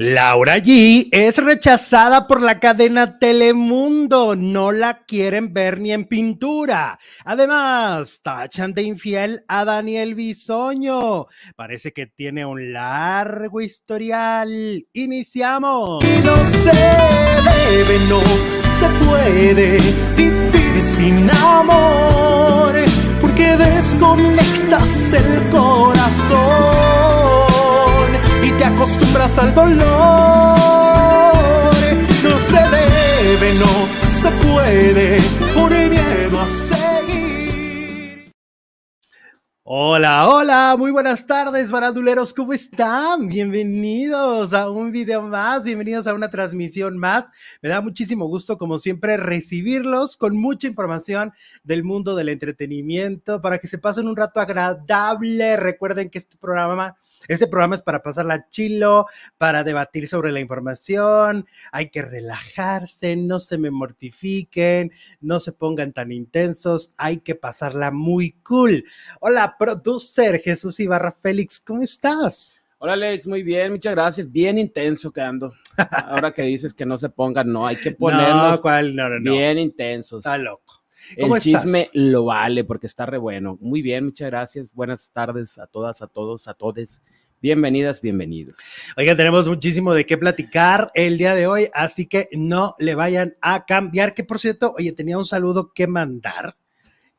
Laura G es rechazada por la cadena Telemundo. No la quieren ver ni en pintura. Además, tachan de infiel a Daniel Bisoño. Parece que tiene un largo historial. Iniciamos. no se debe, no se puede vivir sin amor. Porque desconectas el corazón y acostumbras al dolor. No se debe, no se puede por miedo a seguir. Hola, hola, muy buenas tardes, baranduleros, ¿cómo están? Bienvenidos a un video más, bienvenidos a una transmisión más. Me da muchísimo gusto, como siempre, recibirlos con mucha información del mundo del entretenimiento para que se pasen un rato agradable. Recuerden que este programa este programa es para pasarla chilo, para debatir sobre la información. Hay que relajarse, no se me mortifiquen, no se pongan tan intensos. Hay que pasarla muy cool. Hola, producer Jesús Ibarra Félix, ¿cómo estás? Hola Alex, muy bien, muchas gracias. Bien intenso quedando. Ahora que dices que no se pongan, no, hay que ponernos no, ¿cuál? No, no, no. bien intensos. Está loco. El chisme lo vale porque está re bueno. Muy bien, muchas gracias. Buenas tardes a todas, a todos, a todes. Bienvenidas, bienvenidos. Oigan, tenemos muchísimo de qué platicar el día de hoy, así que no le vayan a cambiar. Que por cierto, oye, tenía un saludo que mandar.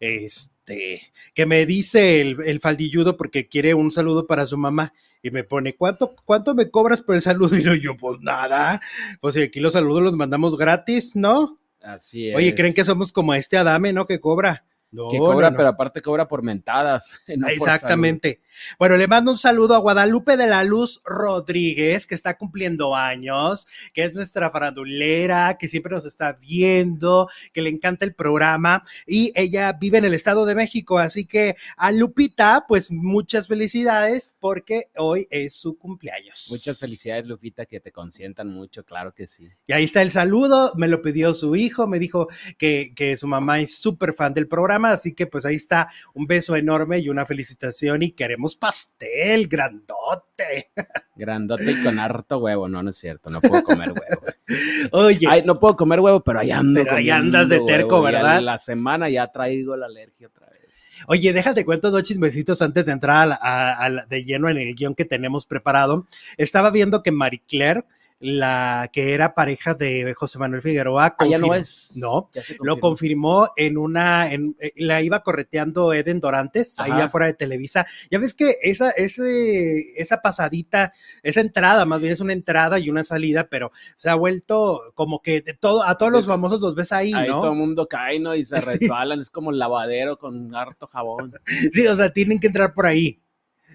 Este, que me dice el, el faldilludo porque quiere un saludo para su mamá y me pone, ¿cuánto, ¿cuánto me cobras por el saludo? Y yo, pues nada, pues aquí los saludos los mandamos gratis, ¿no? Así es. Oye, ¿creen que somos como este Adame, no? Que cobra. No, que cobra, pero aparte cobra por mentadas. Exactamente. Bueno, le mando un saludo a Guadalupe de la Luz Rodríguez, que está cumpliendo años, que es nuestra farandulera, que siempre nos está viendo, que le encanta el programa y ella vive en el Estado de México. Así que a Lupita, pues muchas felicidades porque hoy es su cumpleaños. Muchas felicidades, Lupita, que te consientan mucho, claro que sí. Y ahí está el saludo, me lo pidió su hijo, me dijo que, que su mamá es súper fan del programa así que pues ahí está un beso enorme y una felicitación y queremos pastel grandote. Grandote y con harto huevo, no, no es cierto, no puedo comer huevo. Oye. no puedo comer huevo, pero ahí ando. Pero ahí andas de terco, ¿verdad? la semana ya traigo la alergia otra vez. Oye, déjate cuento dos chismecitos antes de entrar a, de lleno en el guion que tenemos preparado. Estaba viendo que Marie Claire la que era pareja de José Manuel Figueroa. Ah, ya no es. No, lo confirmó en una, en, eh, la iba correteando Eden Dorantes, ahí afuera de Televisa. Ya ves que esa, ese, esa pasadita, esa entrada, más bien es una entrada y una salida, pero se ha vuelto como que de todo, a todos los famosos los ves ahí, ahí ¿no? todo el mundo cae, ¿no? Y se resbalan, es como lavadero con harto jabón. sí, o sea, tienen que entrar por ahí.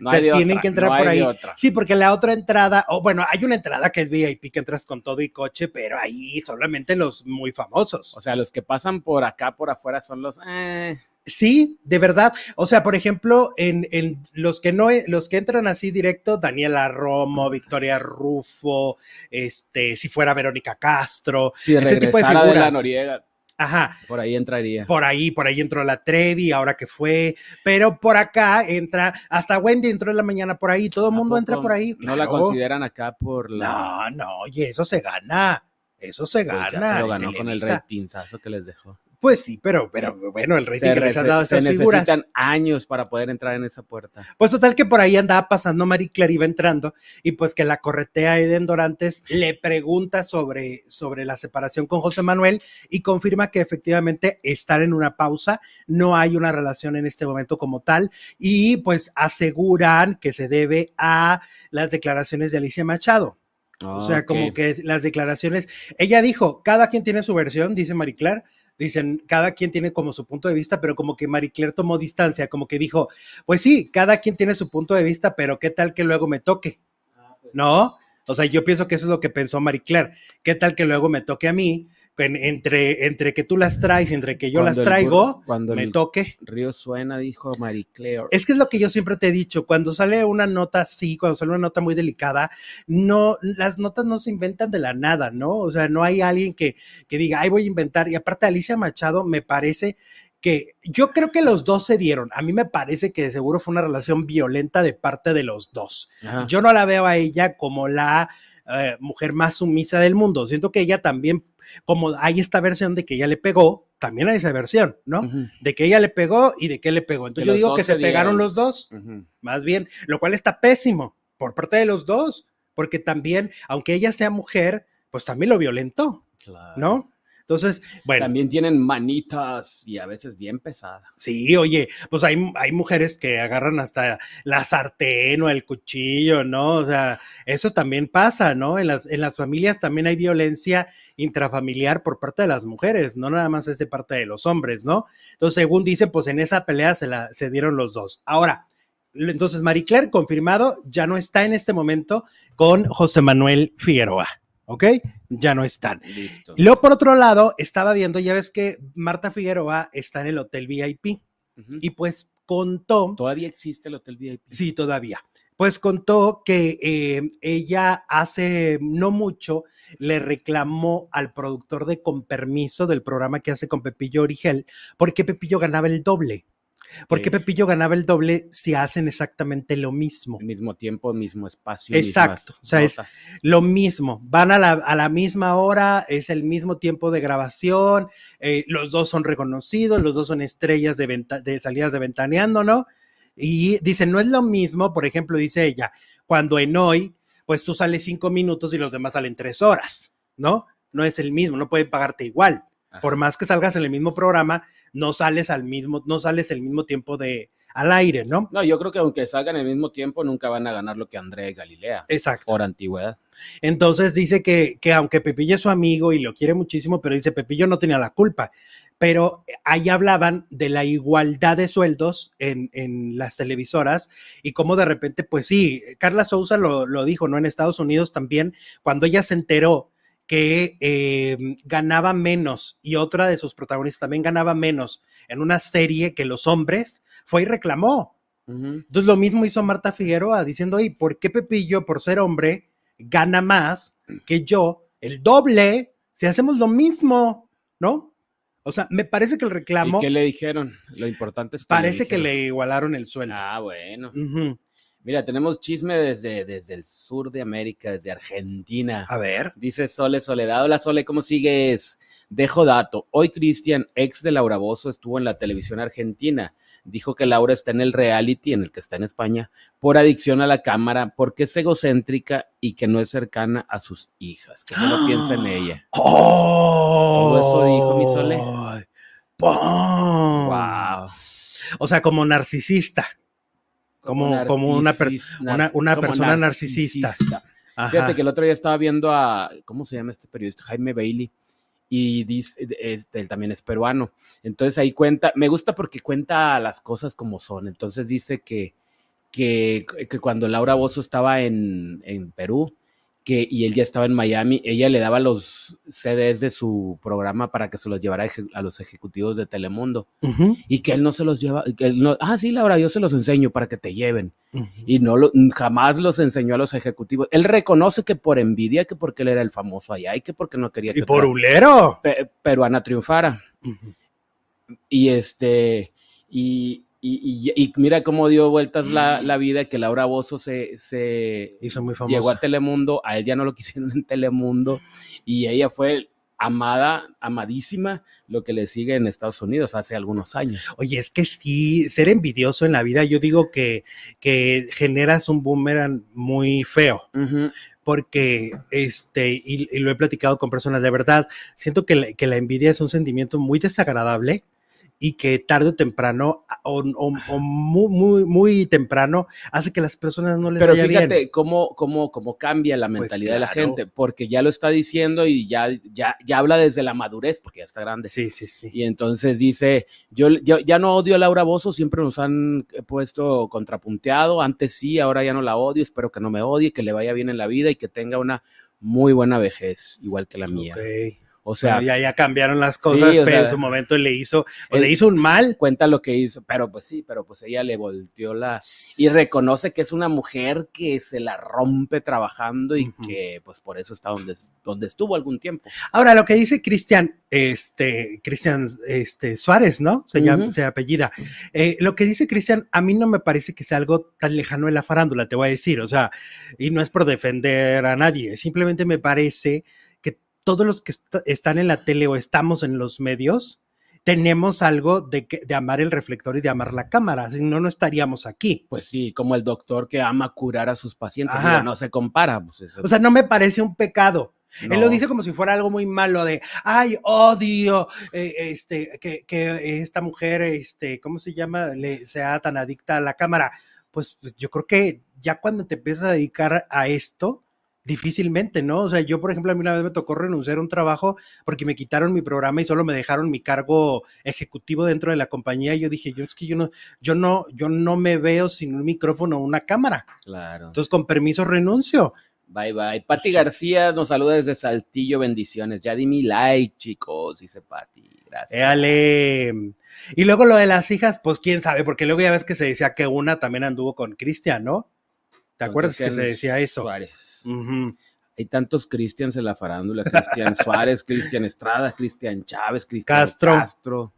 No tienen que entrar por ahí. Sí, porque la otra entrada, o bueno, hay una entrada que es VIP que entras con todo y coche, pero ahí solamente los muy famosos. O sea, los que pasan por acá, por afuera, son los. Eh. Sí, de verdad. O sea, por ejemplo, en, los que no, los que entran así directo, Daniela Romo, Victoria Rufo, este, si fuera Verónica Castro, ese tipo de figuras. De la Noriega Ajá. Por ahí entraría. Por ahí, por ahí entró la Trevi, ahora que fue, pero por acá entra, hasta Wendy entró en la mañana por ahí, todo el mundo entra por ahí. No la consideran acá por la. No, no, oye, eso se gana. Eso se gana. Pues ya se lo ganó con el ratingazo que les dejó. Pues sí, pero, pero bueno, el rating que les han dado esas se figuras. necesitan años para poder entrar en esa puerta. Pues total que por ahí andaba pasando Marie Claire iba entrando y pues que la corretea Eden Dorantes le pregunta sobre, sobre la separación con José Manuel y confirma que efectivamente están en una pausa, no hay una relación en este momento como tal y pues aseguran que se debe a las declaraciones de Alicia Machado. o sea, como que las declaraciones, ella dijo, cada quien tiene su versión, dice Marie Claire, dicen, cada quien tiene como su punto de vista, pero como que Marie Claire tomó distancia, como que dijo, pues sí, cada quien tiene su punto de vista, pero ¿qué tal que luego me toque? Ah, pues ¿No? O sea, yo pienso que eso es lo que pensó Marie Claire. ¿Qué tal que luego me toque a mí? Entre, entre que tú las traes y entre que yo las traigo, cuando me toque. Río suena, dijo Marie Claire. Es que es lo que yo siempre te he dicho, cuando sale una nota así, cuando sale una nota muy delicada, no, las notas no se inventan de la nada, ¿no? O sea, no hay alguien que, que diga, ay, voy a inventar. Y aparte, Alicia Machado me parece que yo creo que los dos se dieron. A mí me parece que de seguro fue una relación violenta de parte de los dos. Yo no la veo a ella como la eh, mujer más sumisa del mundo. Siento que ella también, como hay esta versión de que ella le pegó, también hay esa versión, ¿no? De que ella le pegó y de que le pegó. Entonces Que yo digo que se pegaron los dos, más bien, lo cual está pésimo por parte de los dos, porque también, aunque ella sea mujer, pues también lo violentó, Claro. ¿no? Entonces, bueno. También tienen manitas y a veces bien pesadas. Sí, oye, pues hay, hay mujeres que agarran hasta la sartén o el cuchillo, ¿no? O sea, eso también pasa, ¿no? En las, en las familias también hay violencia intrafamiliar por parte de las mujeres, no nada más es de parte de los hombres, ¿no? Entonces, según dice, pues en esa pelea se, la, se dieron los dos. Ahora, entonces Marie Claire, confirmado, ya no está en este momento con José Manuel Figueroa, ¿ok? Ya no están. Listo. Y luego, por otro lado, estaba viendo, ya ves que Marta Figueroa está en el Hotel VIP y pues contó, Todavía existe el Hotel VIP. sí, todavía, pues contó que eh, ella hace no mucho le reclamó al productor de Con Permiso del programa que hace con Pepillo Origel, porque Pepillo ganaba el doble. Porque Ok. Pepillo ganaba el doble si hacen exactamente lo mismo. Al mismo tiempo, mismo espacio. Exacto, o sea, es-. Lo mismo, van a la, a la misma hora, es el mismo tiempo de grabación, eh, los dos son reconocidos, los dos son estrellas de, venta- de salidas de ventaneando, ¿no? Y dice, no es lo mismo, por ejemplo, dice ella, cuando en hoy, pues tú sales cinco minutos y los demás salen tres horas, ¿no? No es el mismo, no pueden pagarte igual. Ajá. Por más que salgas en el mismo programa, no sales al mismo, no sales el mismo tiempo de al aire, ¿no? No, yo creo que aunque salgan al mismo tiempo, nunca van a ganar lo que André Galilea. Exacto. Por antigüedad. Entonces dice que, que aunque Pepillo es su amigo y lo quiere muchísimo, pero dice Pepillo no tenía la culpa. Pero ahí hablaban de la igualdad de sueldos en, en las televisoras y cómo de repente, pues sí, Carla Souza lo, lo dijo, ¿no? En Estados Unidos también, cuando ella se enteró que eh, ganaba menos y otra de sus protagonistas también ganaba menos en una serie que los hombres, fue y reclamó. Entonces lo mismo hizo Marta Figueroa diciendo, ¿y por qué Pepillo, por ser hombre, gana más que yo, el doble, si hacemos lo mismo, ¿no? O sea, me parece que el reclamo, ¿Y qué le dijeron? Lo importante es que parece que le igualaron el sueldo. Ah, bueno. Mira, tenemos chisme desde, desde el sur de América, desde Argentina. A ver. Dice Sole Soledad. Hola Sole, ¿cómo sigues? Dejo dato. Hoy Cristian, ex de Laura Bozo, estuvo en la televisión argentina. Dijo que Laura está en el reality, en el que está en España, por adicción a la cámara, porque es egocéntrica y que no es cercana a sus hijas. Que solo piensa en ella. ¡Oh! eso dijo mi Sole. ¡pum! Wow. O sea, como narcisista. Como- como una per- una- una como persona narcisista. Ajá. Fíjate que el otro día estaba viendo a, ¿cómo se llama este periodista? Jaime Bailey. Y dice, este, él también es peruano. Entonces ahí cuenta, me gusta porque cuenta las cosas como son. Entonces dice que, que, que cuando Laura Bozo estaba en, en Perú, que, y él ya estaba en Miami, ella le daba los CDs de su programa para que se los llevara a los ejecutivos de Telemundo. Y que él no se los lleva, que él no, ah, sí, Laura, yo se los enseño para que te lleven y no lo, jamás los enseñó a los ejecutivos. Él reconoce que por envidia, que porque él era el famoso allá y que porque no quería que Y por ulero. pe- peruana triunfara. Y este, y, y, y- y mira cómo dio vueltas la, la vida, que Laura Bozo se, se Hizo muy famoso. llegó a Telemundo, a él ya no lo quisieron en Telemundo, y ella fue amada, amadísima, lo que le sigue en Estados Unidos hace algunos años. Oye, es que sí, ser envidioso en la vida, yo digo que, que generas un boomerang muy feo. Porque este, y, y lo he platicado con personas de verdad, siento que la, que la envidia es un sentimiento muy desagradable y que tarde o temprano o, o- o muy, muy, muy temprano hace que las personas no les Pero vaya fíjate bien. cómo, cómo, cómo cambia la Pues mentalidad de la gente, porque ya lo está diciendo y ya, ya, ya habla desde la madurez, porque ya está grande. Sí, sí, sí. Y entonces dice, yo, yo ya no odio a Laura Bozo, siempre nos han puesto contrapunteado, antes sí, ahora ya no la odio, espero que no me odie, que le vaya bien en la vida y que tenga una muy buena vejez, igual que la mía. O sea, Bueno, ya, ya cambiaron las cosas, Sí, pero sea, en su momento le hizo, él- le hizo un mal. cuenta lo que hizo, pero pues sí, pero pues ella le volteó la y reconoce que es una mujer que se la rompe trabajando y que pues por eso está donde, donde estuvo algún tiempo. Ahora, lo que dice Cristian, este, Cristian este, Suárez, ¿no? Se llama, se apellida. Eh, lo que dice Cristian, a mí no me parece que sea algo tan lejano de la farándula, te voy a decir. O sea, y no es por defender a nadie, simplemente me parece todos los que est- están en la tele o estamos en los medios, tenemos algo de, que, de amar el reflector y de amar la cámara, si no, no estaríamos aquí. Pues sí, como el doctor que ama curar a sus pacientes, no se compara. Pues eso- O sea, no me parece un pecado. Él no. lo dice como si fuera algo muy malo de, ay, odio, eh, este, que, que esta mujer, este, ¿cómo se llama? Le, sea tan adicta a la cámara. Pues, pues, yo creo que ya cuando te empiezas a dedicar a esto, difícilmente, ¿no? O sea, yo, por ejemplo, a mí una vez me tocó renunciar a un trabajo porque me quitaron mi programa y solo me dejaron mi cargo ejecutivo dentro de la compañía. Y yo dije, yo es que yo no, yo no, yo no me veo sin un micrófono o una cámara. Claro. Entonces, con permiso, renuncio. Bye bye. Pati Sí. García nos saluda desde Saltillo, bendiciones. Ya di mi like, chicos, dice Pati. Gracias. Éale. Y luego lo de las hijas, pues quién sabe, porque luego ya ves que se decía que una también anduvo con Cristian, ¿no? ¿Te Con acuerdas que se decía eso? Suárez. Hay tantos Cristians en la farándula, Cristian Suárez, Cristian Estrada, Cristian Chávez, Cristian Castro. Castro,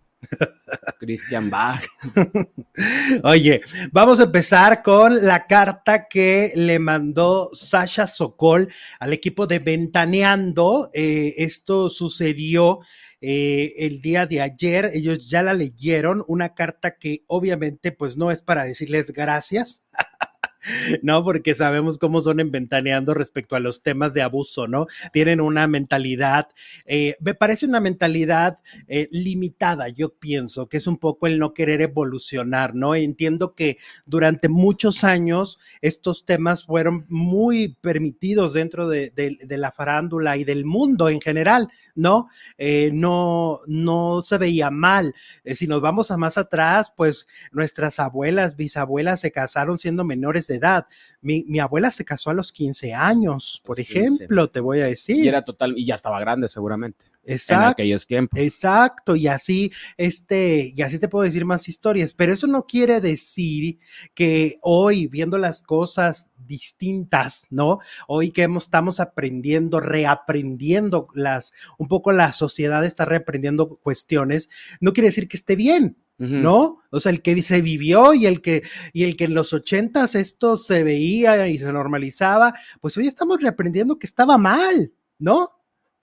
Cristian Bach. Oye, vamos a empezar con la carta que le mandó Sasha Sokol al equipo de Ventaneando. Eh, esto sucedió eh, el día de ayer. Ellos ya la leyeron. Una carta que obviamente pues no es para decirles gracias. No, porque sabemos cómo son en Ventaneando respecto a los temas de abuso, ¿no? Tienen una mentalidad, eh, me parece una mentalidad eh, limitada, yo pienso, que es un poco el no querer evolucionar, ¿no? Entiendo que durante muchos años estos temas fueron muy permitidos dentro de, la farándula y del mundo en general, ¿no? Eh, no, no se veía mal. Si nos vamos a más atrás, pues nuestras abuelas, bisabuelas se casaron siendo menores de edad. Mi, mi abuela se casó a los 15 años, por Los 15. ejemplo, te voy a decir. Y era total, y ya estaba grande seguramente en Exacto. aquellos tiempos. Exacto, y así, este, y así te puedo decir más historias, pero eso no quiere decir que hoy, viendo las cosas distintas, ¿no? Hoy que hemos, estamos aprendiendo, reaprendiendo las, un poco la sociedad está reaprendiendo cuestiones, no quiere decir que esté bien, ¿no? O sea, el que se vivió y el que, y el que en los ochentas esto se veía y se normalizaba, pues hoy estamos reaprendiendo que estaba mal, ¿no?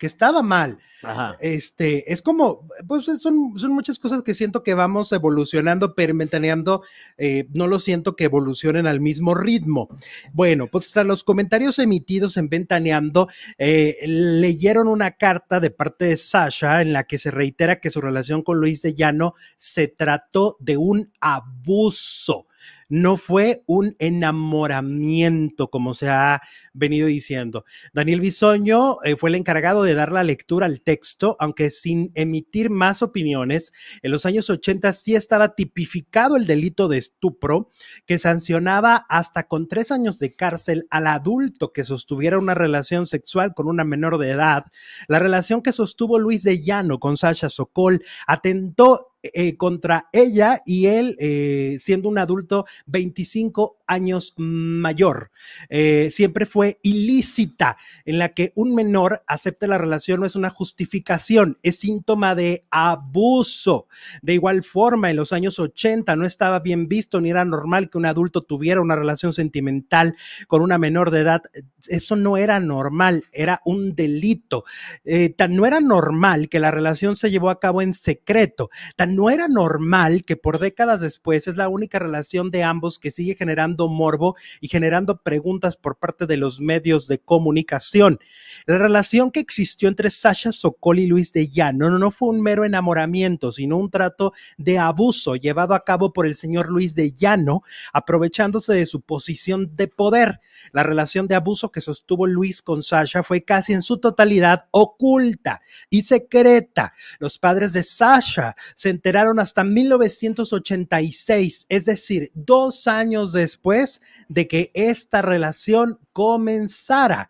Que estaba mal. Ajá. Este, es como, pues son, son muchas cosas que siento que vamos evolucionando, pero ventaneando, eh, no lo siento que evolucionen al mismo ritmo. Bueno, pues tras los comentarios emitidos en Ventaneando, eh, leyeron una carta de parte de Sasha en la que se reitera que su relación con Luis de Llano se trató de un abuso. No fue un enamoramiento, como se ha venido diciendo. Daniel Bisoño eh, fue el encargado de dar la lectura al texto, aunque sin emitir más opiniones. En los años 80 sí estaba tipificado el delito de estupro, que sancionaba hasta con tres años de cárcel al adulto que sostuviera una relación sexual con una menor de edad. La relación que sostuvo Luis de Llano con Sasha Sokol atentó eh, contra ella y él, eh, siendo un adulto 25 años mayor. Eh, siempre fue ilícita, en la que un menor acepte la relación no es una justificación, es síntoma de abuso. De igual forma, en los años 80 no estaba bien visto ni era normal que un adulto tuviera una relación sentimental con una menor de edad. Eso no era normal, era un delito. Eh, tan no era normal que la relación se llevó a cabo en secreto, tan no era normal que por décadas después es la única relación de ambos que sigue generando morbo y generando preguntas por parte de los medios de comunicación. La relación que existió entre Sasha Sokol y Luis de Llano no, no fue un mero enamoramiento, sino un trato de abuso llevado a cabo por el señor Luis de Llano, aprovechándose de su posición de poder. La relación de abuso que sostuvo Luis con Sasha fue casi en su totalidad oculta y secreta. Los padres de Sasha se enteraron hasta 1986, es decir, años después de que esta relación comenzara.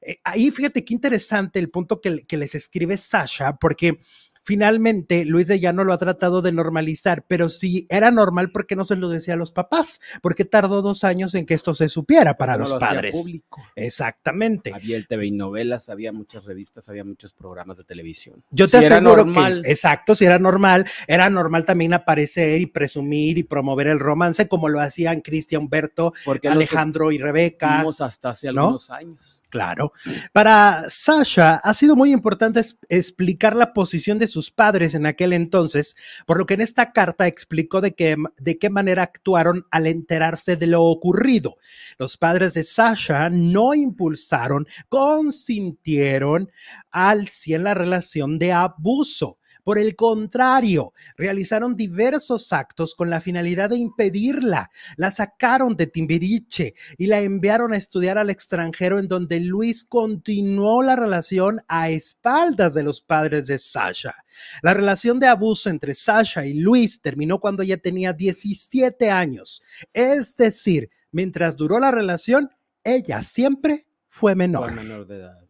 eh, ahí fíjate qué interesante el punto que les escribe Sasha, porque Finalmente, Luis de Llano lo ha tratado de normalizar, pero si era normal, ¿por qué no se lo decía a los papás? Porque tardó dos años en que esto se supiera para no los lo padres. público. Exactamente. Había el TV y novelas, había muchas revistas, había muchos programas de televisión. Yo te Si aseguro normal. que, exacto, si era normal, era normal también aparecer y presumir y promover el romance, como lo hacían Cristian Humberto, Alejandro y Rebeca. hasta hace ¿no? algunos años. Claro. Para Sasha ha sido muy importante explicar la posición de sus padres en aquel entonces, por lo que en esta carta explicó de qué, de qué manera actuaron al enterarse de lo ocurrido. Los padres de Sasha no impulsaron, consintieron al 100 la relación de abuso. Por el contrario, realizaron diversos actos con la finalidad de impedirla. La sacaron de Timbiriche y la enviaron a estudiar al extranjero en donde Luis continuó la relación a espaldas de los padres de Sasha. La relación de abuso entre Sasha y Luis terminó cuando ella tenía 17 años. Es decir, mientras duró la relación, ella siempre fue menor. Fue menor de edad.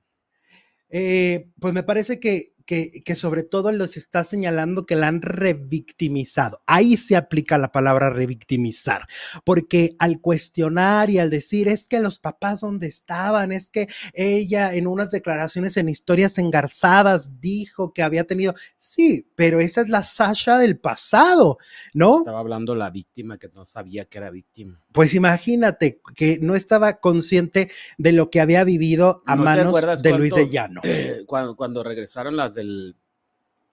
Eh, pues me parece que, que, que sobre todo los está señalando que la han revictimizado. Ahí se aplica la palabra revictimizar, porque al cuestionar y al decir es que los papás donde estaban, es que ella en unas declaraciones en historias engarzadas dijo que había tenido, sí, pero esa es la Sasha del pasado, ¿no? Estaba hablando la víctima que no sabía que era víctima. Pues imagínate que no estaba consciente de lo que había vivido a ¿No te manos de Luis de Llano. Cuando, cuando regresaron las del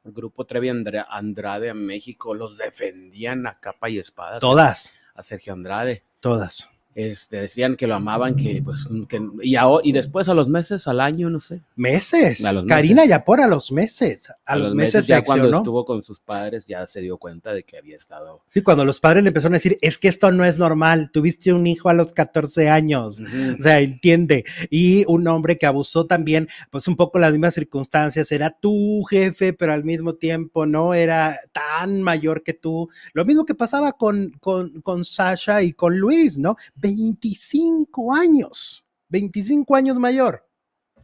grupo Trevi Andra- Andrade a México, los defendían a capa y espada. Todas, A Sergio Andrade. todas. Este, decían que lo amaban, que pues, que, y, aho- y después a los meses, al año, no sé. Meses. A los Karina Yapor a los meses. A, los, meses, ya cuando estuvo con sus padres, ya se dio cuenta de que había estado. Sí, cuando los padres le empezaron a decir, es que esto no es normal, tuviste un hijo a los 14 años. O sea, entiende. Y un hombre que abusó también, pues un poco las mismas circunstancias, era tu jefe, pero al mismo tiempo no era tan mayor que tú. Lo mismo que pasaba con, con, con Sasha y con Luis, ¿no? 25 años, 25 años mayor,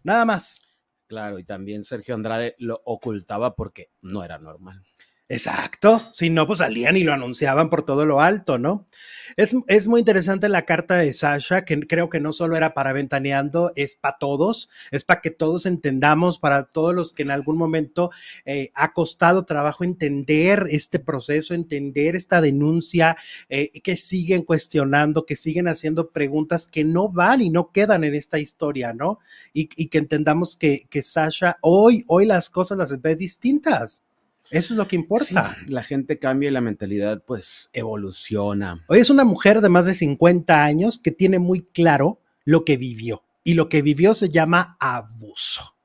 nada más. Claro, y también Sergio Andrade lo ocultaba porque no era normal. Exacto, si no, pues salían y lo anunciaban por todo lo alto, ¿no? Es, es muy interesante la carta de Sasha, que creo que no solo era para Ventaneando, es para todos, es para que todos entendamos, para todos los que en algún momento eh, ha costado trabajo entender este proceso, entender esta denuncia, eh, que siguen cuestionando, que siguen haciendo preguntas que no van y no quedan en esta historia, ¿no? Y, que entendamos que, que Sasha hoy, hoy las cosas las ve distintas. Eso es lo que importa. Sí, la gente cambia y la mentalidad pues evoluciona. Hoy es una mujer de más de 50 años que tiene muy claro lo que vivió. Y lo que vivió se llama abuso.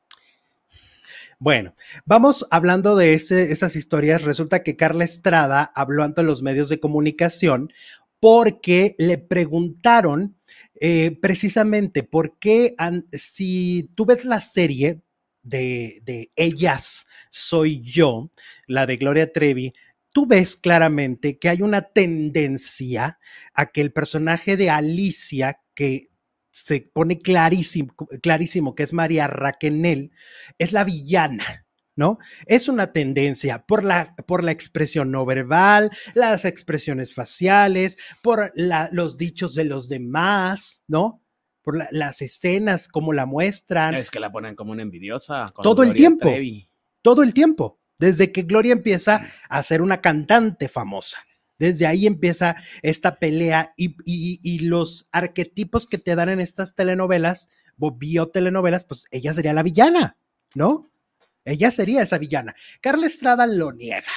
Bueno, vamos hablando de ese, esas historias. Resulta que Carla Estrada habló ante los medios de comunicación porque le preguntaron eh, precisamente por qué, an- si tú ves la serie de, de Ellas Soy Yo, la de Gloria Trevi, tú ves claramente que hay una tendencia a que el personaje de Alicia, que se pone clarísimo, clarísimo que es María Raquenel, es la villana. ¿No? Es una tendencia por la, por la expresión no verbal, las expresiones faciales, por la- los dichos de los demás, ¿no? Por la- las escenas, como la muestran Es que la ponen como una envidiosa. con Todo el tiempo. Trevi. todo el tiempo, desde que Gloria empieza a ser una cantante famosa. Desde ahí empieza esta pelea y, y- y los arquetipos que te dan en estas telenovelas, biotelenovelas, pues ella sería la villana, ¿no? Ella sería esa villana. Carla Estrada lo niega.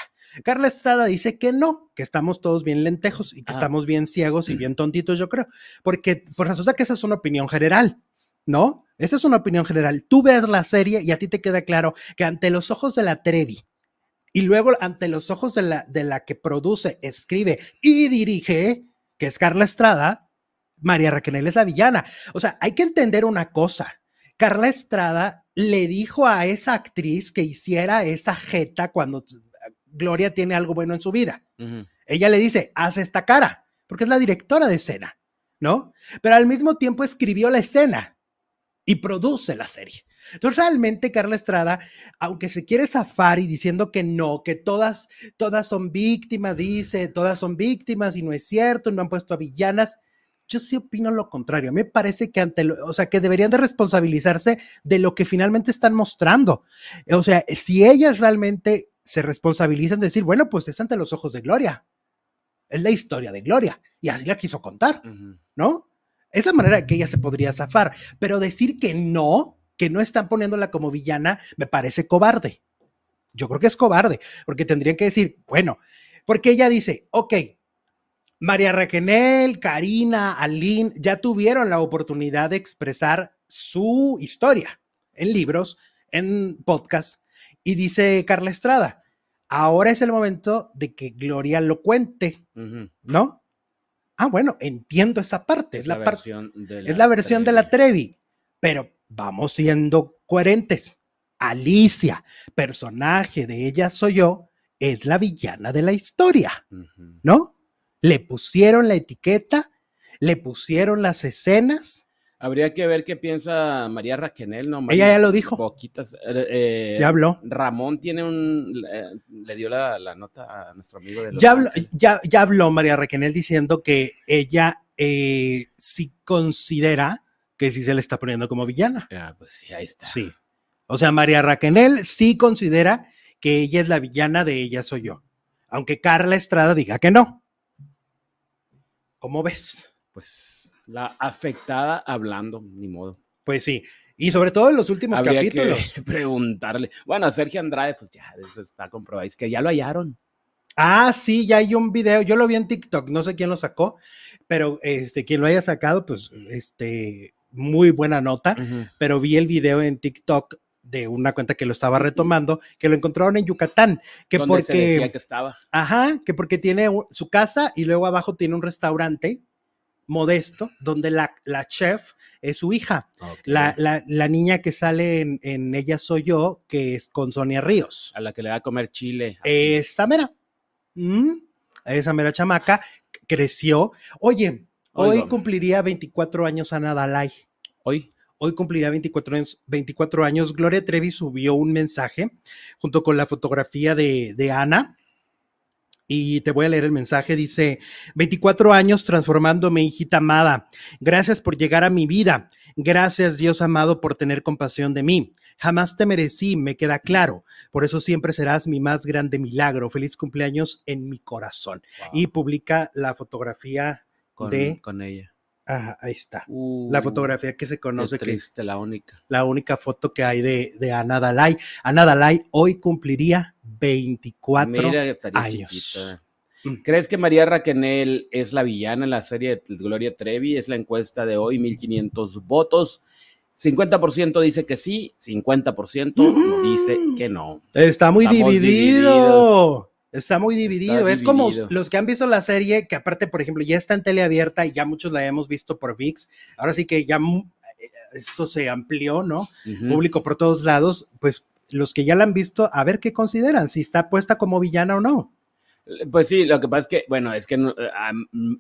Carla Estrada dice que no, que estamos todos bien lentejos y que Ah. estamos bien ciegos y bien tontitos, yo creo. Porque, pues resulta que esa es una opinión general, ¿no? Esa es una opinión general. Tú ves la serie y a ti te queda claro que ante los ojos de la Trevi y luego ante los ojos de la, de la que produce, escribe y dirige, que es Carla Estrada, María Raquel es la villana. O sea, hay que entender una cosa. Carla Estrada le dijo a esa actriz que hiciera esa jeta cuando Gloria tiene algo bueno en su vida. Ella le dice, haz esta cara, porque es la directora de escena, ¿no? Pero al mismo tiempo escribió la escena. y produce la serie. Entonces, realmente Carla Estrada, aunque se quiere zafar y diciendo que no, que todas, todas son víctimas, dice, todas son víctimas y no es cierto, no han puesto a villanas, yo sí opino lo contrario. Me parece que ante lo, o sea, que deberían de responsabilizarse de lo que finalmente están mostrando. O sea, si ellas realmente se responsabilizan de decir, bueno, pues es ante los ojos de Gloria. Es la historia de Gloria y así la quiso contar. ¿no? Es la manera que ella se podría zafar, pero decir que no, que no están poniéndola como villana, me parece cobarde. Yo creo que es cobarde, porque tendrían que decir, bueno, porque ella dice, ok, María Raquel, Karina, Aline ya tuvieron la oportunidad de expresar su historia en libros, en podcast, y dice Carla Estrada, ahora es el momento de que Gloria lo cuente. ¿no? Ah, bueno, entiendo esa parte, es, la, versión de es la versión de la Trevi. Trevi, pero vamos siendo coherentes. Alicia, personaje de ella soy yo, es la villana de la historia. ¿no? Le pusieron la etiqueta, le pusieron las escenas, Habría que ver qué piensa María Raquenel, ¿no? Ella ya lo dijo. Eh, eh, ya habló. Ramón tiene un. eh, le dio la, la nota a nuestro amigo de Ya habló, ya, ya habló María Raquel diciendo que ella eh, sí considera que sí se le está poniendo como villana. Ah, pues sí, ahí está. Sí. O sea, María Raquel sí considera que ella es la villana de ella soy yo. Aunque Carla Estrada diga que no. ¿Cómo ves? Pues la afectada hablando, ni modo. Pues sí. Y sobre todo en los últimos Habría capítulos. que preguntarle. Bueno, a Sergio Andrade, pues ya, eso está comprobado. Es que ya lo hallaron. Ah, sí, ya hay un video. Yo lo vi en TikTok. No sé quién lo sacó, pero este, quien lo haya sacado, pues, este, muy buena nota. Pero vi el video en TikTok de una cuenta que lo estaba retomando, que lo encontraron en Yucatán, que ¿Dónde se decía porque, que estaba? ajá, que porque tiene su casa y luego abajo tiene un restaurante modesto donde la, la chef es su hija, la, la- la niña que sale en, en Ella Soy Yo, que es con Sonia Ríos. A la que le da a comer chile. Esa mera, Mm, esa mera chamaca creció. Oye, hoy cumpliría 24 años Ana Dalai. Hoy. Hoy cumplirá 24 años, 24 años. Gloria Trevi subió un mensaje junto con la fotografía de, de Ana. Y te voy a leer el mensaje. Dice, 24 años transformándome, hijita amada. Gracias por llegar a mi vida. Gracias, Dios amado, por tener compasión de mí. Jamás te merecí, me queda claro. Por eso siempre serás mi más grande milagro. Feliz cumpleaños en mi corazón. Y publica la fotografía. con, de- con ella. Ajá, ahí está. Uh, La fotografía que se qué conoce que triste, la única. la única foto que hay de, de Ana Dalai. Ana Dalai hoy cumpliría 24 Mira, años. chiquita. Mm. ¿Crees que María Raquenel es la villana en la serie de Gloria Trevi? Es la encuesta de hoy, 1500 votos. 50% dice que sí, 50% Mm. dice que no. Está muy Estamos dividido. divididos. Está muy dividido. es como los que han visto la serie, que aparte, por ejemplo, ya está en teleabierta y ya muchos la hemos visto por VIX. Ahora sí que ya eh, esto se amplió, ¿no? Público por todos lados. Pues los que ya la han visto, a ver qué consideran, si está puesta como villana o no. Pues sí, lo que pasa es que, bueno, es que no- eh,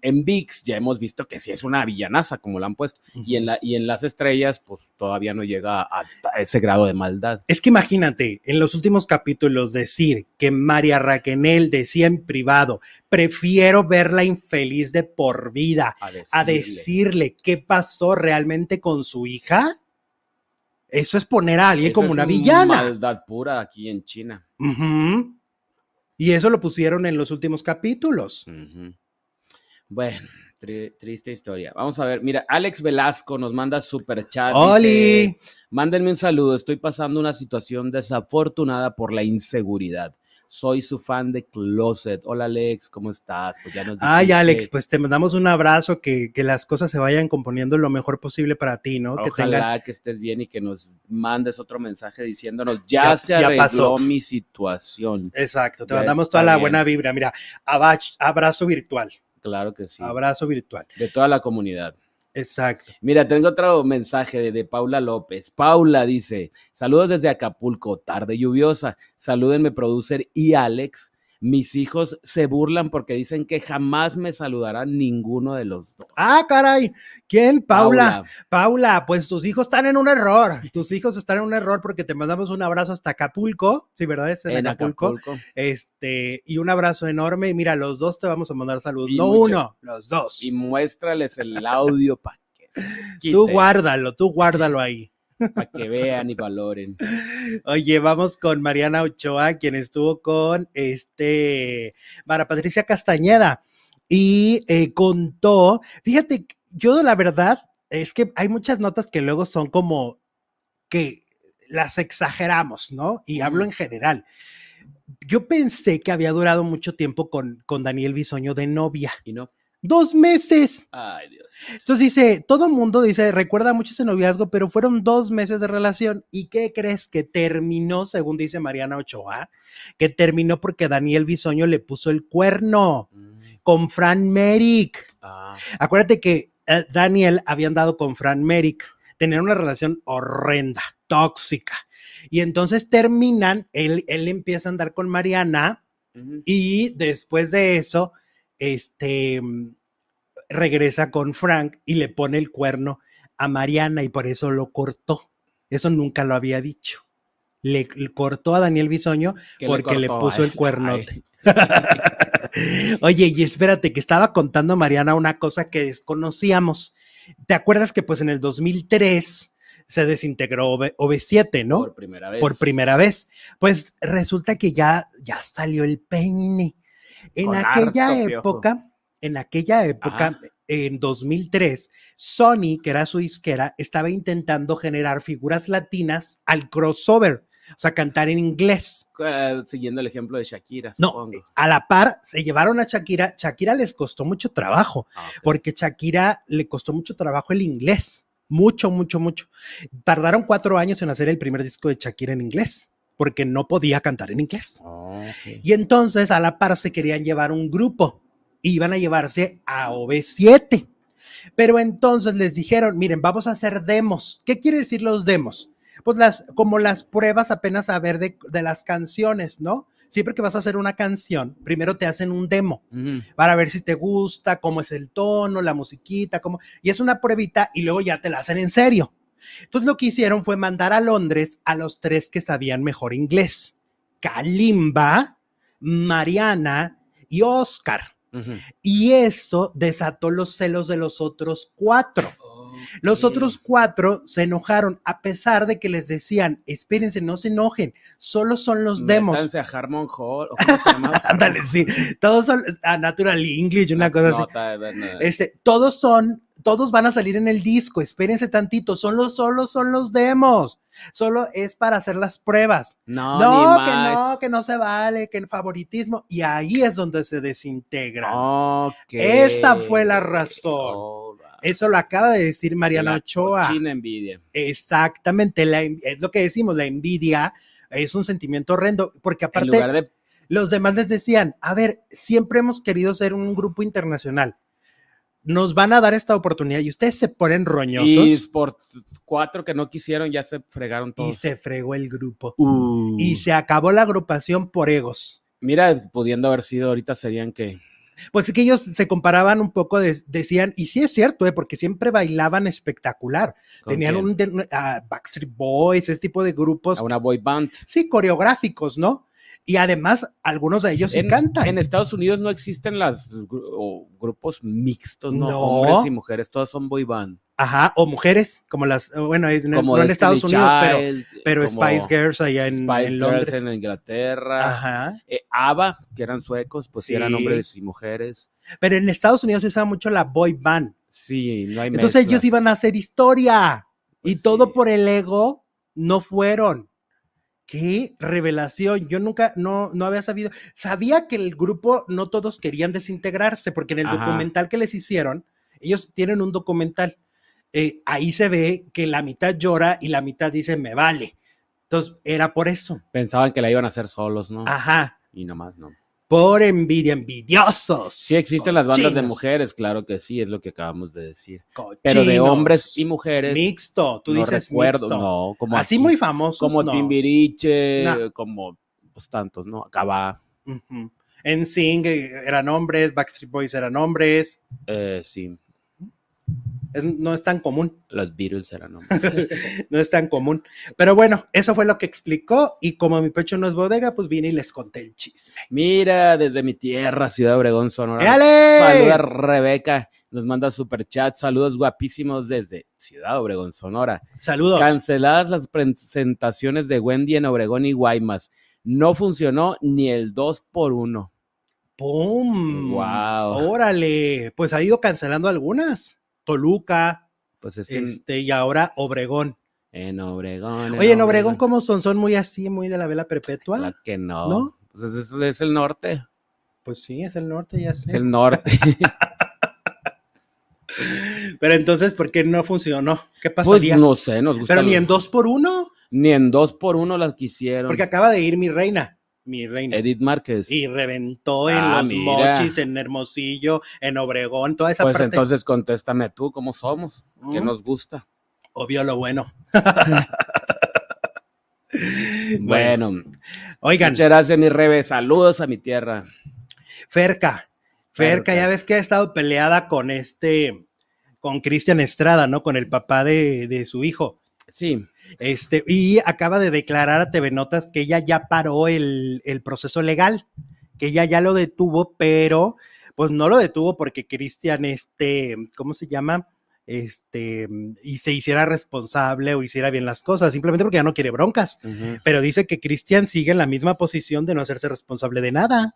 en VIX ya hemos visto que sí es una villanaza, como la han puesto. Y en, la, y en las estrellas, pues todavía no llega a, ese grado de maldad. Es que imagínate, en los últimos capítulos decir que María Raquenel decía en privado, prefiero verla infeliz de por vida, A decirle. a decirle qué pasó realmente con su hija. Eso es poner a alguien Eso como es una villana. Maldad pura aquí en China. Ujú. Y eso lo pusieron en los últimos capítulos. Ujú. Bueno, tri- triste historia. Vamos a ver, mira, Alex Velasco nos manda super chat. ¡Oli! Mándenme un saludo. Estoy pasando una situación desafortunada por la inseguridad. Soy su fan de Closet. Hola Alex, ¿cómo estás? Pues ya nos Ay. Alex, pues te mandamos un abrazo, que, que las cosas se vayan componiendo lo mejor posible para ti, ¿no? Que Ojalá tengan. que estés bien y que nos mandes otro mensaje diciéndonos, ya, Ya- se ya arregló pasó". mi situación. Exacto, te Ya mandamos toda la bien. buena vibra. Mira, abach- abrazo virtual. Claro que sí. Abrazo virtual. De toda la comunidad. Exacto. Mira, tengo otro mensaje de, Paula López. Paula dice, saludos desde Acapulco, tarde lluviosa. Salúdenme, producer y Alex. Mis hijos se burlan porque dicen que jamás me saludarán ninguno de los dos. Ah, caray. ¿Quién? Paula. Paula, pues tus hijos están en un error. Tus hijos están en un error porque te mandamos un abrazo hasta Acapulco. Sí, ¿verdad? Es en, en Acapulco. Acapulco. Este, y un abrazo enorme. Y mira, los dos te vamos a mandar saludos. Y no mucho- uno, los dos. Y muéstrales el audio para que, Tú guárdalo, tú guárdalo ahí. Pa' que vean y valoren. Oye, vamos con Mariana Ochoa, quien estuvo con este Mara Patricia Castañeda y eh, contó, fíjate, yo la verdad es que hay muchas notas que luego son como que las exageramos, ¿no? Y hablo en general. Yo pensé que había durado mucho tiempo con, con Daniel Bisoño de novia. Y no. Dos meses. Ay, Dios. Entonces dice, todo el mundo dice, recuerda mucho ese noviazgo, pero fueron dos meses de relación. ¿Y qué crees que terminó, según dice Mariana Ochoa? Que terminó porque Daniel Bisoño le puso el cuerno Mm, con Fran Merrick. ah, Acuérdate que eh, Daniel había andado con Fran Merrick, tenían una relación horrenda, tóxica. Y entonces terminan, él, él empieza a andar con Mariana y después de eso, este mm, regresa con Frank y le pone el cuerno a Mariana y por eso lo cortó. Eso nunca lo había dicho. Le, le cortó a Daniel Bisoño ¿Qué porque le cortó? puso Ay, el cuernote. Oye, y espérate, que estaba contando Mariana una cosa que desconocíamos. ¿Te acuerdas que pues en el 2003 se desintegró OV- OV7, ¿no? Por primera vez. por primera vez. Pues resulta que ya, ya salió el peine. En Con aquella harto piojo. época, en aquella época, Ajá. en 2003, Sony, que era su disquera, estaba intentando generar figuras latinas al crossover, o sea, cantar en inglés. Eh, siguiendo el ejemplo de Shakira, No, a la par se llevaron a Shakira. Shakira les costó mucho trabajo, Ah, porque Shakira le costó mucho trabajo el inglés. Mucho, mucho, mucho. Tardaron cuatro años en hacer el primer disco de Shakira en inglés, porque no podía cantar en inglés. Ah. Y entonces a la par se querían llevar un grupo. Iban a llevarse a OV7. Pero entonces les dijeron, miren, vamos a hacer demos. ¿Qué quiere decir los demos? Pues las, como las pruebas apenas a ver de, de las canciones, ¿no? Siempre que vas a hacer una canción, primero te hacen un demo para ver si te gusta, cómo es el tono, la musiquita, cómo, y es una pruebita y luego ya te la hacen en serio. Entonces lo que hicieron fue mandar a Londres a los tres que sabían mejor inglés. Kalimba, Mariana y Oscar. Y eso desató los celos de los otros cuatro. Los otros cuatro se enojaron a pesar de que les decían, espérense, no se enojen, solo son los demos. A Harmon Hall. Ándale, sí, todos son a Natural English, una cosa así. No, no. Este, todos son, todos van a salir en el disco, espérense tantito, solo, solo son los demos, solo es para hacer las pruebas. No, No, ni que más. no, que no se vale, que el favoritismo, y ahí es donde se desintegran. Ok. Esa fue la razón. Right. Eso lo acaba de decir Mariana La Ochoa. cochina envidia. Exactamente, la es lo que decimos, la envidia es un sentimiento horrendo, porque aparte de los demás les decían, a ver, siempre hemos querido ser un grupo internacional. Nos van a dar esta oportunidad y ustedes se ponen y roñosos por cuatro que no quisieron ya se fregaron y, todos. se fregó el grupo. Uh. Y se acabó la agrupación por egos. Mira, pudiendo haber sido ahorita serían que Pues es que ellos se comparaban un poco, de- decían, y sí es cierto, ¿eh? porque siempre bailaban espectacular. ¿con Tenían quién? un de- a Backstreet Boys, ese tipo de grupos, a una boy band. sí, coreográficos, ¿no? Y además, algunos de ellos sí en, cantan. en Estados Unidos no existen las o grupos mixtos, ¿no? No. Hombres y mujeres, todos son boy band. Ajá, o mujeres, como las, bueno, no, Como no en Estados Unidos, pero, Child, pero Spice Girls allá en, Spice en Girls Londres. en Inglaterra. Ajá. Eh, ABBA, que eran suecos, pues sí. eran hombres y mujeres. Pero en Estados Unidos se usa mucho la boy band. Sí, no hay Entonces ellos iban a hacer historia. y Pues todo por el ego no fueron. Qué revelación. Yo nunca, no, no había sabido. Sabía que el grupo no todos querían desintegrarse, porque en el Ajá. documental que les hicieron, ellos tienen un documental. eh, ahí se ve que la mitad llora y la mitad dice me vale. Entonces era por eso. Pensaban que la iban a hacer solos, ¿no? Ajá. Y nomás no. Por envidia, envidiosos. Sí existen las bandas de mujeres, claro que sí, es lo que acabamos de decir. Pero de hombres y mujeres. Mixto, tú no dices recuerdo, mixto. no, como Así aquí, muy famosos. como no. Timbiriche, No. como pues tantos, ¿no? Acaba. En Sing eran hombres, Backstreet Boys eran hombres. Eh, sí, Es- no es tan común. los Beatles eran no es tan común. Pero bueno, eso fue lo que explicó y como mi pecho no es bodega, pues vine y les conté el chisme. Mira, desde mi tierra, Ciudad Obregón, Sonora. ¡Éale! Saluda Rebeca, nos manda super chat, saludos guapísimos desde Ciudad Obregón, Sonora. Saludos. Canceladas las presentaciones de Wendy en Obregón y Guaymas. No funcionó ni el 2 por 1 ¡Pum! Guau. Órale, pues ha ido cancelando algunas. Toluca, Pues es que este, y ahora Obregón. en Obregón. Oye, en Obregón, ¿cómo son? ¿Son muy así, muy de la vela perpetua? Claro que no. ¿No? Pues es, es el norte. Pues sí, es el norte, ya Es sé. el norte. Pero entonces, ¿por qué no funcionó? ¿Qué pues pasaría? no sé, nos gusta. Pero ni en dos por uno, Ni en 2 por 1 las quisieron. porque acaba de ir mi reina, mi reina. Edith Márquez. Y reventó en Ah, los mira. mochis, en Hermosillo, en Obregón, toda esa pues parte. entonces contéstame tú, ¿cómo somos? ¿Qué Mm. nos gusta? Obvio lo bueno. Bueno, Oigan, muchas gracias, mi Rebe. Saludos a mi tierra. Ferca. Ferca, Ferca. ya ves que ha estado peleada con este, con Cristian Estrada, ¿no? Con el papá de, de su hijo. Sí, Este, y acaba de declarar a TV Notas que ella ya paró el, el proceso legal, que ella ya lo detuvo, pero pues no lo detuvo porque Cristian, este, ¿cómo se llama? Este, y se hiciera responsable o hiciera bien las cosas, simplemente porque ya no quiere broncas. Pero dice que Cristian sigue en la misma posición de no hacerse responsable de nada.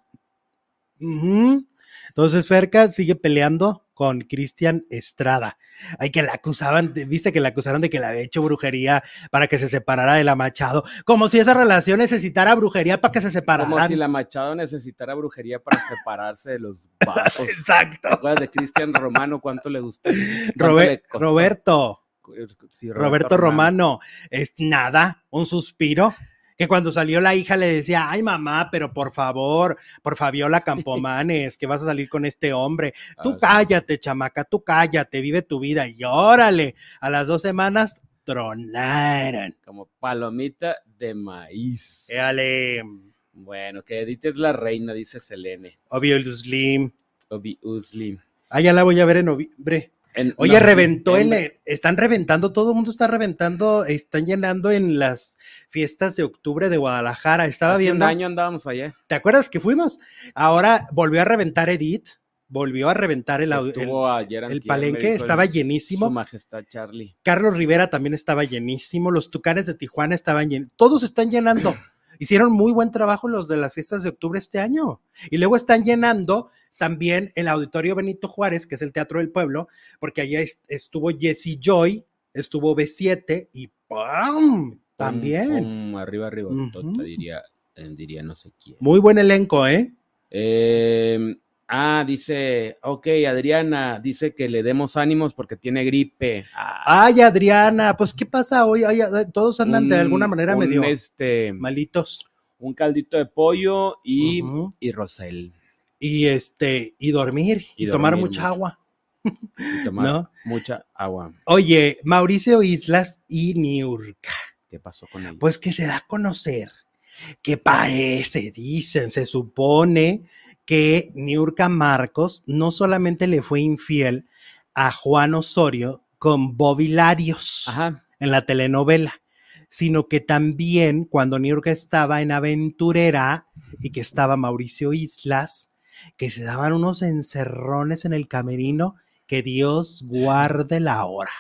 Ujú. Entonces Ferca sigue peleando con Cristian Estrada. Ay, que la acusaban, de- viste que la acusaron de que le había hecho brujería para que se separara de la Machado. Como si esa relación necesitara brujería para que se separaran. como si la Machado necesitara brujería para separarse de los vatos. Exacto. ¿Te acuerdas de Cristian Romano? ¿Cuánto le costó? Roberto, Sí, Roberto Romano, es nada, un suspiro. Que cuando salió la hija le decía, ay mamá, pero por favor, por Fabiola Campomanes, que vas a salir con este hombre. Tú cállate, chamaca, tú cállate, vive tu vida y órale. A las dos semanas tronaron. Como palomita de maíz. Éale, Bueno, que Edith es la reina, dice Selene. obvio Slim. Usli. Ah, ya la voy a ver en noviembre. En- Oye, reventó en, en- están reventando, todo el mundo está reventando, están llenando en las fiestas de octubre de Guadalajara. Estaba hace viendo. un año andábamos allá. ¿Te acuerdas que fuimos? Ahora volvió a reventar Edith, volvió a reventar el, au- el, Estuvo ayer el palenque, estaba el- llenísimo. Su majestad Charlie. Carlos Rivera también estaba llenísimo, los Tucanes de Tijuana estaban llenos, todos están llenando. Hicieron muy buen trabajo los de las fiestas de octubre este año. Y luego están llenando también el Auditorio Benito Juárez, que es el Teatro del Pueblo, porque allá est- estuvo Jesse Joy, estuvo B7 y ¡pam! También. Arriba, arriba. diría, eh, diría no sé quién. Muy buen elenco, ¿eh? Eh, ah, dice, ok, Adriana, dice que le demos ánimos porque tiene gripe. Ah, Ay, Adriana, pues ¿qué pasa hoy? Ay, todos andan de un- alguna manera medio Este, malitos. un caldito de pollo y, y Rosel. Y este, y dormir, y, Y tomar mucha mucho. agua. Y tomar ¿No? mucha agua. Oye, Mauricio Islas y Niurka, ¿Qué pasó con ella? pues que se da a conocer que parece, dicen, se supone que Niurka Marcos no solamente le fue infiel a Juan Osorio con Bobby Larios Ajá. en la telenovela, sino que también cuando Niurka estaba en Aventurera y que estaba Mauricio Islas, que se daban unos encerrones en el camerino, que Dios guarde la hora.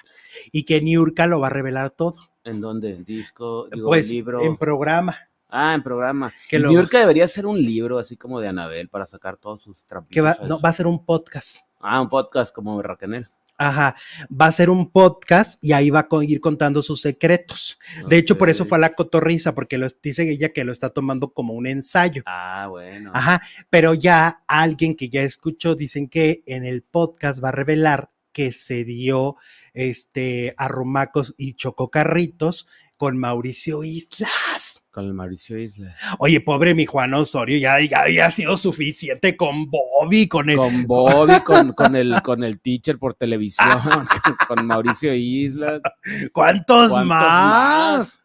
Y que Niurka lo va a revelar todo. ¿En dónde? Disco, digo, pues libro. en programa. Ah, en programa. Que lo- Niurka debería ser un libro así como de Anabel para sacar todos sus trapitos. Que va, no, va a ser un podcast. Ah, un podcast como Raquel. Ajá, va a ser un podcast y ahí va a ir contando sus secretos. De hecho, por eso fue a la cotorriza, porque lo, dice ella que lo está tomando como un ensayo. Ah, bueno. Ajá, pero ya alguien que ya escuchó, dicen que en el podcast va a revelar que se dio este arrumacos y chococarritos con Mauricio Islas. Con el Mauricio Isla. Oye, pobre mi Juan Osorio, ya, ya había sido suficiente con Bobby, con el, Con Bobby, con, con, el, con el teacher por televisión, con Mauricio Isla. ¿Cuántos, ¿Cuántos más? más?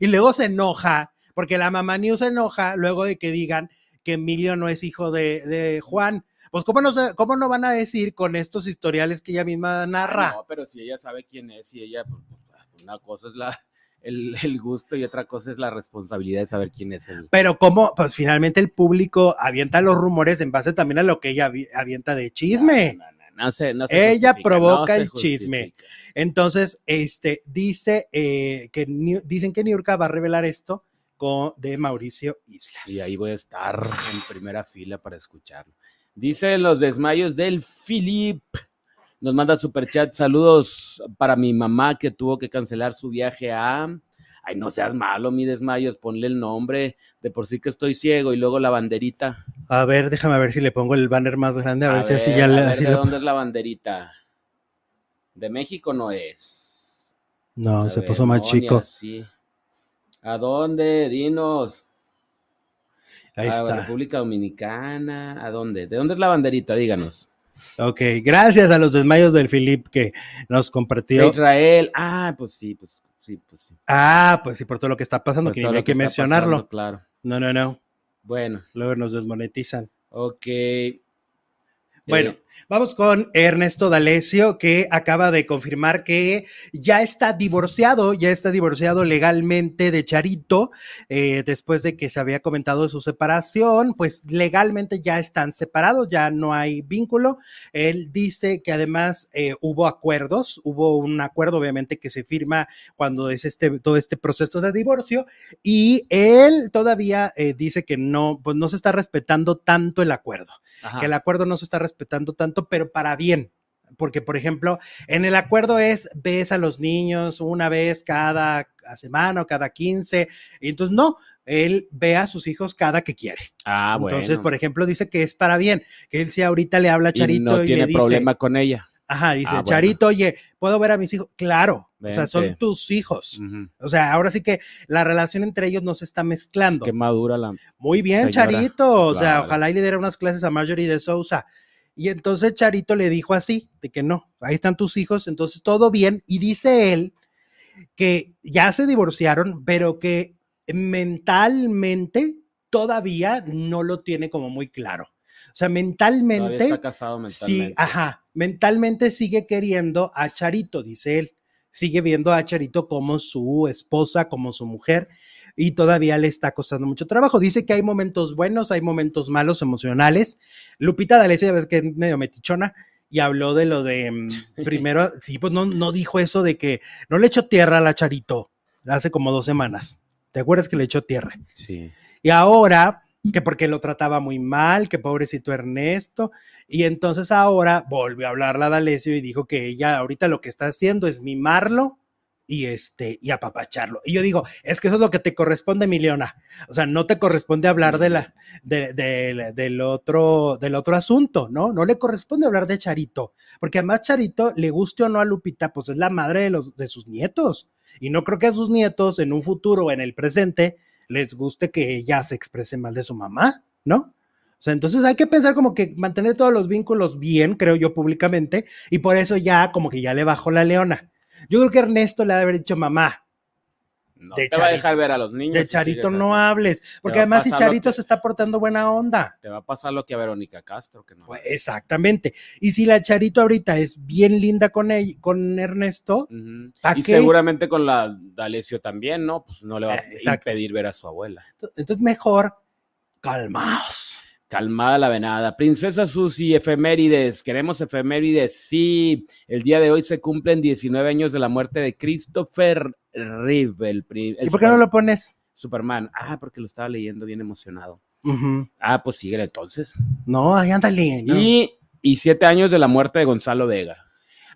Y luego se enoja, porque la mamá News se enoja luego de que digan que Emilio no es hijo de, de Juan. Pues, ¿cómo no, ¿cómo no van a decir con estos historiales que ella misma narra? No, pero si ella sabe quién es, y ella, pues, pues, una cosa es la, el, el gusto y otra cosa es la responsabilidad de saber quién es el. Pero cómo, pues finalmente el público avienta los rumores en base también a lo que ella avi- avienta de chisme. No, no, no, no se- no se Ella provoca el chisme. Entonces, este, dice eh, que dicen que Niurka va a revelar esto con, de Mauricio Islas. Y ahí voy a estar en primera fila para escucharlo. Dice los desmayos del Philip. Nos manda superchat. Saludos para mi mamá que tuvo que cancelar su viaje a. Ay, no seas malo, mi desmayos. Ponle el nombre. De por sí que estoy ciego. Y luego la banderita. A ver, déjame ver si le pongo el banner más grande, a, ver si así ya a le ver, así ¿De lo- dónde es la banderita? De México no es. No, A se ver, puso más no, chico. ¿A dónde? Dinos. Ahí a está. República Dominicana. ¿A dónde? ¿De dónde es la banderita? Díganos. Ok, gracias a los desmayos del Philip que nos compartió. Israel. Ah, pues sí, pues sí, pues sí. Ah, pues sí, por todo lo que está pasando, Pues que hay que mencionarlo. pasando, claro. No, no, no. Bueno, Luego nos desmonetizan. ok. Bueno, Eh, Vamos con Ernesto D'Alessio, que acaba de confirmar que ya está divorciado, ya está divorciado legalmente de Charito, eh, después de que se había comentado su separación, pues legalmente ya están separados, ya no hay vínculo. Él dice que además eh, hubo acuerdos, hubo un acuerdo obviamente que se firma cuando es este, todo este proceso de divorcio, y él todavía eh, dice que no, pues no se está respetando tanto el acuerdo ajá. que el acuerdo no se está respetando tanto, pero para bien. Porque, por ejemplo, en el acuerdo es ves a los niños una vez cada semana o cada 15, y entonces no, él ve a sus hijos cada que quiere. Ah, entonces, bueno. por ejemplo, dice que es para bien, que él si ahorita le habla a Y Charito no y, tiene le dice, problema con ella. ajá, dice, Ah, bueno. Charito, oye, ¿puedo ver a mis hijos? Claro, o sea, son Vente. tus hijos. Ujú. O sea, ahora sí que la relación entre ellos no se está mezclando. Qué madura la. Muy bien, Señora, Charito. O sea, claro. ojalá y le diera unas clases a Marjorie de Sousa. Y entonces Charito le dijo así, de que no, ahí están tus hijos, entonces todo bien. Y dice él que ya se divorciaron, pero que mentalmente todavía no lo tiene como muy claro. O sea, mentalmente, está casado mentalmente. sí, ajá, mentalmente sigue queriendo a Charito, dice él. Sigue viendo a Charito como su esposa, como su mujer, y todavía le está costando mucho trabajo. Dice que hay momentos buenos, hay momentos malos emocionales. Lupita D'Alessio, ya ves que es medio metichona, y habló de lo de mm, primero, sí, pues no, no dijo eso de que no le echó tierra a la Charito hace como dos semanas. ¿Te acuerdas que le echó tierra? Sí. Y ahora, que porque lo trataba muy mal, que pobrecito Ernesto. Y entonces ahora volvió a hablar la D'Alessio y dijo que ella ahorita lo que está haciendo es mimarlo y este y apapacharlo. Y yo digo, es que eso es lo que te corresponde, Miliona. O sea, no te corresponde hablar de la, de- del otro, del otro asunto, ¿no? No le corresponde hablar de Charito, porque además Charito, le guste o no a Lupita, pues es la madre de, los, de sus nietos. Y no creo que a sus nietos en un futuro o en el presente les guste que ella se exprese mal de su mamá, ¿no? O sea, entonces hay que pensar como que mantener todos los vínculos bien, creo yo, públicamente, y por eso ya como que ya le bajó la leona. Yo creo que Ernesto le ha de haber dicho, mamá, No De te va a dejar ver a los niños. de si Charito no así. hables, porque además si Charito que- se está portando buena onda. Te va a pasar lo que a Verónica Castro, que no. Pues, exactamente. Y si la Charito ahorita es bien linda con, él, con Ernesto, Ujú. ¿pa' Y qué? seguramente con la D'Alessio también, ¿no? Pues no le va a Eh, impedir ver a su abuela. entonces mejor calmaos. Calmada la venada. Princesa Susi, efemérides. Queremos efemérides. Sí, el día de hoy se cumplen 19 años de la muerte de Christopher Reeve, el, pri- el ¿Y por qué no lo pones? Superman. Ah, porque lo estaba leyendo bien emocionado. Ah, pues síguele entonces. No, ahí ándale. no. Y, y siete años de la muerte de Gonzalo Vega.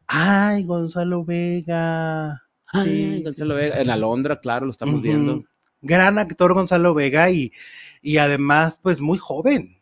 Ay, Gonzalo Vega. Ay, Sí, Gonzalo sí, sí. Vega. En Alondra, claro, lo estamos viendo. Gran actor Gonzalo Vega y, y además, pues muy joven.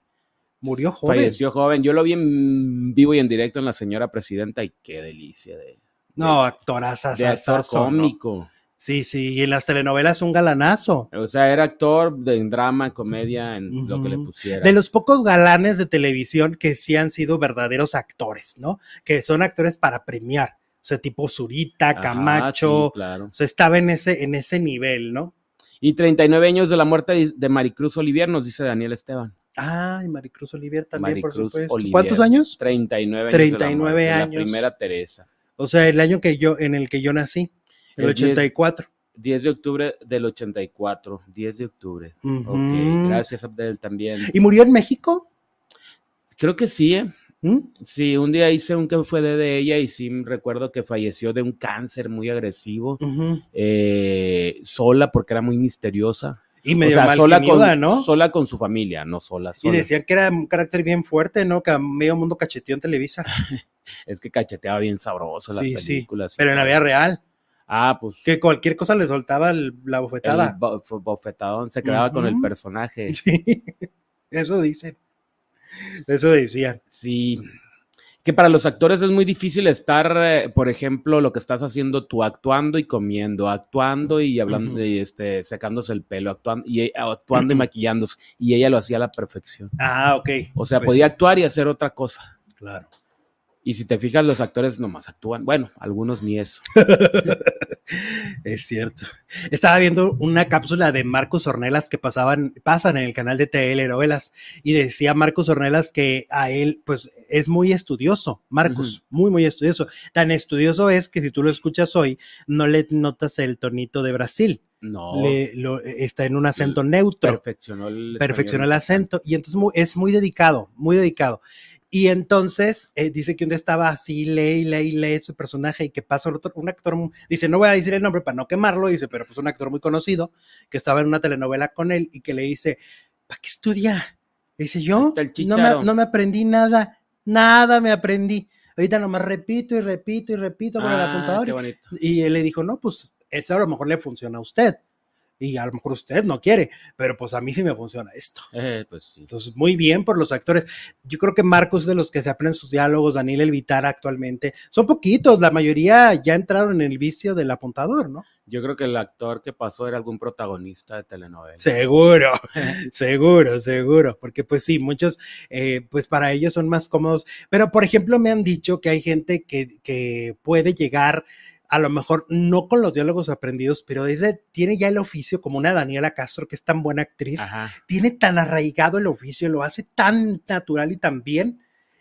Murió joven. Falleció joven. Yo lo vi en vivo y en directo en La Señora Presidenta y qué delicia de, No, actoraza. de actor cómico. Sí, sí, y en las telenovelas un galanazo. O sea, era actor de en drama, en comedia, en lo que le pusiera. De los pocos galanes de televisión que sí han sido verdaderos actores, ¿no? Que son actores para premiar. O sea, tipo Zurita, Ajá, Camacho. sí, claro. O sea, estaba en ese, en ese nivel, ¿no? Y 39 años de la muerte de Maricruz Olivier, nos dice Daniel Esteban. Ay, Maricruz Olivier también, por supuesto. Olivier. ¿Cuántos años? 39 años. 39 de la años. La primera Teresa. O sea, el año que yo, en el que yo nací, el El 10. 84. 10 de octubre del 84. 10 de octubre. Ujú. Ok, gracias Abdel también. ¿Y murió en México? Creo que sí, ¿eh? ¿Mm? Sí, un día hice un que fue de, de ella y sí recuerdo que falleció de un cáncer muy agresivo, eh, sola porque era muy misteriosa. Y O medio sea, mal sola geniuda, con, ¿no? sola con su familia, no sola, Y sola. decían que era un carácter bien fuerte, ¿no? Que a medio mundo cacheteó en Televisa. Es que cacheteaba bien sabroso las Sí, sí, películas. y Pero en la vida real, Ah, pues. que cualquier cosa le soltaba el- la bofetada. bo- bofetadón se quedaba con el personaje. Sí, eso dicen. Eso decían. Sí. Que para los actores es muy difícil estar, eh, por ejemplo, lo que estás haciendo tú, actuando y comiendo, actuando y hablando, y este, secándose el pelo, actuando y, eh, actuando y maquillándose. Y ella lo hacía a la perfección. Ah, ok. O sea, Pues podía sí, actuar y hacer otra cosa. Claro. Y si te fijas, los actores nomás actúan. Bueno, algunos ni eso. Es cierto. Estaba viendo una cápsula de Marcos Ornelas que pasaban, pasan en el canal de telenovelas y decía Marcos Ornelas que a él, pues, es muy estudioso. Marcos, muy, muy estudioso. Tan estudioso es que si tú lo escuchas hoy, no le notas el tonito de Brasil. No. Le- lo- está en un acento neutro. perfeccionó el, perfeccionó el acento y entonces mu- es muy dedicado, muy dedicado. Y entonces eh, dice que un día estaba así, lee lee lee su personaje y que pasa otro, un actor, dice, no voy a decir el nombre para no quemarlo, dice, pero pues un actor muy conocido que estaba en una telenovela con él y que le dice, ¿para qué estudia? Dice, yo no me, chícharo. no me aprendí nada, nada me aprendí. Ahorita nomás repito y repito y repito con el apuntador. Y él le dijo, no, pues eso a lo mejor le funciona a usted. Y a lo mejor usted no quiere, pero pues a mí sí me funciona esto. Eh, pues sí. Entonces, muy bien por los actores. Yo creo que Marcos es de los que se aprenden sus diálogos, Daniel Elvitar actualmente. Son poquitos, la mayoría ya entraron en el vicio del apuntador, ¿no? Yo creo que el actor que pasó era algún protagonista de telenovela. Seguro, seguro, seguro, porque pues sí, muchos, eh, pues para ellos son más cómodos, pero por ejemplo me han dicho que hay gente que, que puede llegar a lo mejor no con los diálogos aprendidos, pero ese tiene ya el oficio como una Daniela Castro, que es tan buena actriz, Ajá. tiene tan arraigado el oficio, lo hace tan natural y tan bien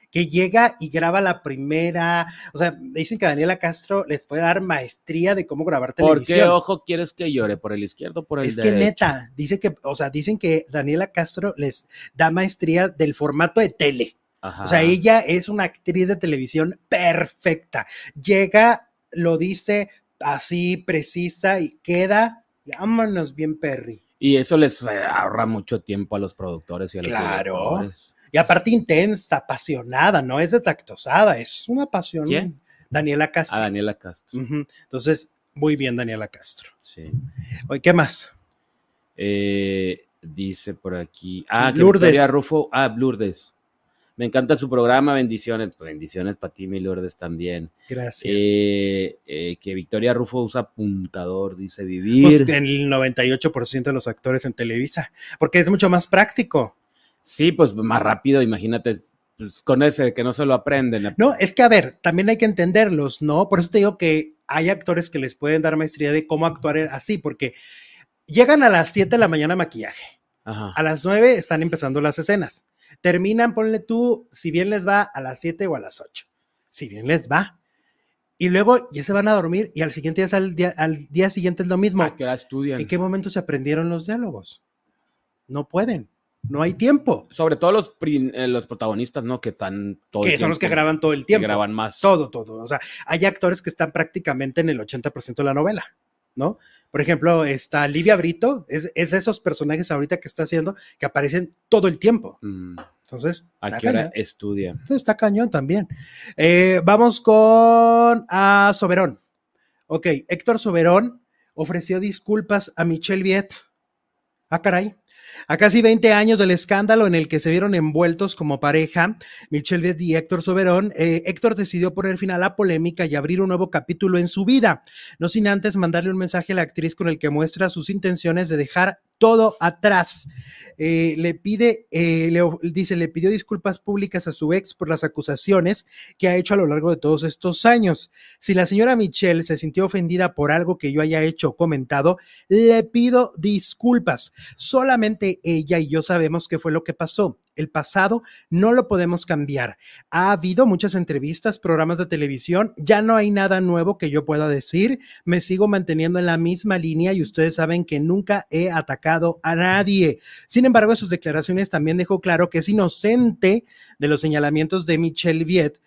que llega y graba la primera, o sea, dicen que Daniela Castro les puede dar maestría de cómo grabar ¿Por qué televisión. ojo quieres que llore? ¿Por el izquierdo o por el Es que derecho? neta, dice que, o sea, dicen que Daniela Castro les da maestría del formato de tele. Ajá. O sea, ella es una actriz de televisión perfecta. Llega, lo dice así, precisa y queda, vámonos bien, Perry. Y eso les eh, ahorra mucho tiempo a los productores y a los Claro. Y aparte intensa, apasionada, no es deslactosada, es una pasión. ¿Quién? Daniela Castro. A Daniela Castro. Entonces, muy bien, Daniela Castro. Sí. Oye, ¿qué más? Eh, dice por aquí. Ah, Lourdes. Victoria Rufo. Ah, Lourdes. Me encanta su programa. Bendiciones. Bendiciones para ti, mi Lourdes, también. Gracias. Eh, eh, que Victoria Rufo usa apuntador, dice vivir. Pues el 98% de los actores en Televisa, porque es mucho más práctico. Sí, pues más rápido, imagínate. pues, con ese que no se lo aprenden. No, es que a ver, también hay que entenderlos, ¿no? Por eso te digo que hay actores que les pueden dar maestría de cómo actuar así, porque llegan a las 7 de la mañana maquillaje, Ajá. a las 9 están empezando las escenas, terminan, ponle tú, si bien les va, a las 7 o a las 8, si bien les va. Y luego ya se van a dormir y al siguiente día, al día, al día siguiente es lo mismo. ¿A qué hora estudian? ¿En qué momento se aprendieron los diálogos? No pueden, no hay tiempo. Sobre todo los, eh, los protagonistas, ¿no? Que están todo el Que son los que graban todo el que tiempo. graban más. Todo, todo. O sea, hay actores que están prácticamente en el 80% de la novela, ¿no? Por ejemplo, está Livia Brito, es, es de esos personajes ahorita que está haciendo que aparecen todo el tiempo. Mm, Entonces, ¿A qué hora estudia? Entonces, está cañón también. Eh, vamos con a Soberón. Ok, Héctor Soberón ofreció disculpas a Michelle Viet. Ah, caray. A casi 20 años del escándalo en el que se vieron envueltos como pareja, Michelle Viet y Héctor Soberón, eh, Héctor decidió poner fin a la polémica y abrir un nuevo capítulo en su vida, no sin antes mandarle un mensaje a la actriz con el que muestra sus intenciones de dejar todo atrás. Eh, le pide, eh, le, dice, le pidió disculpas públicas a su ex por las acusaciones que ha hecho a lo largo de todos estos años. Si la señora Michelle se sintió ofendida por algo que yo haya hecho o comentado, le pido disculpas. Solamente ella y yo sabemos qué fue lo que pasó. El pasado no lo podemos cambiar. Ha habido muchas entrevistas, programas de televisión, ya no hay nada nuevo que yo pueda decir, me sigo manteniendo en la misma línea y ustedes saben que nunca he atacado a nadie. Sin embargo, sus declaraciones también dejó claro que es inocente de los señalamientos de Michelle Viet,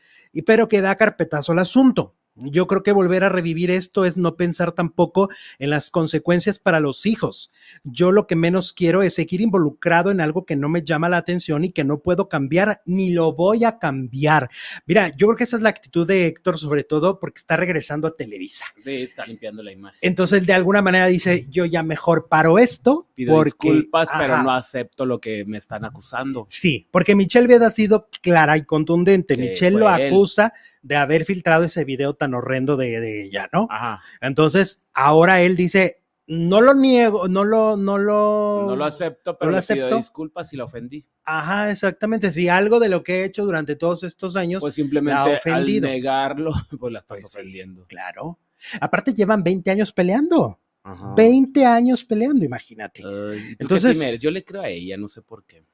pero que da carpetazo al asunto. Yo creo que volver a revivir esto es no pensar tampoco en las consecuencias para los hijos. Yo lo que menos quiero es seguir involucrado en algo que no me llama la atención y que no puedo cambiar ni lo voy a cambiar. Mira, yo creo que esa es la actitud de Héctor, sobre todo porque está regresando a Televisa. Está limpiando la imagen. Entonces, de alguna manera dice, yo ya mejor paro esto. Pido porque, disculpas, pero no acepto lo que me están acusando. Sí, porque Michelle Vied ha sido clara y contundente. Michelle lo él. acusa de haber filtrado ese video tan horrendo de, de ella, ¿no? Ajá. Entonces, ahora él dice, no lo niego, no lo, no lo... No lo acepto, pero lo le pido acepto. disculpas si la ofendí. Ajá, exactamente. Si algo de lo que he hecho durante todos estos años, Pues la ha simplemente al ofendido. negarlo, pues la estás Pues sí. ofendiendo. claro. Aparte llevan 20 años peleando. Ajá. 20 años peleando, imagínate. Ay, ¿y tú qué Entonces- yo le creo a ella, no sé por qué.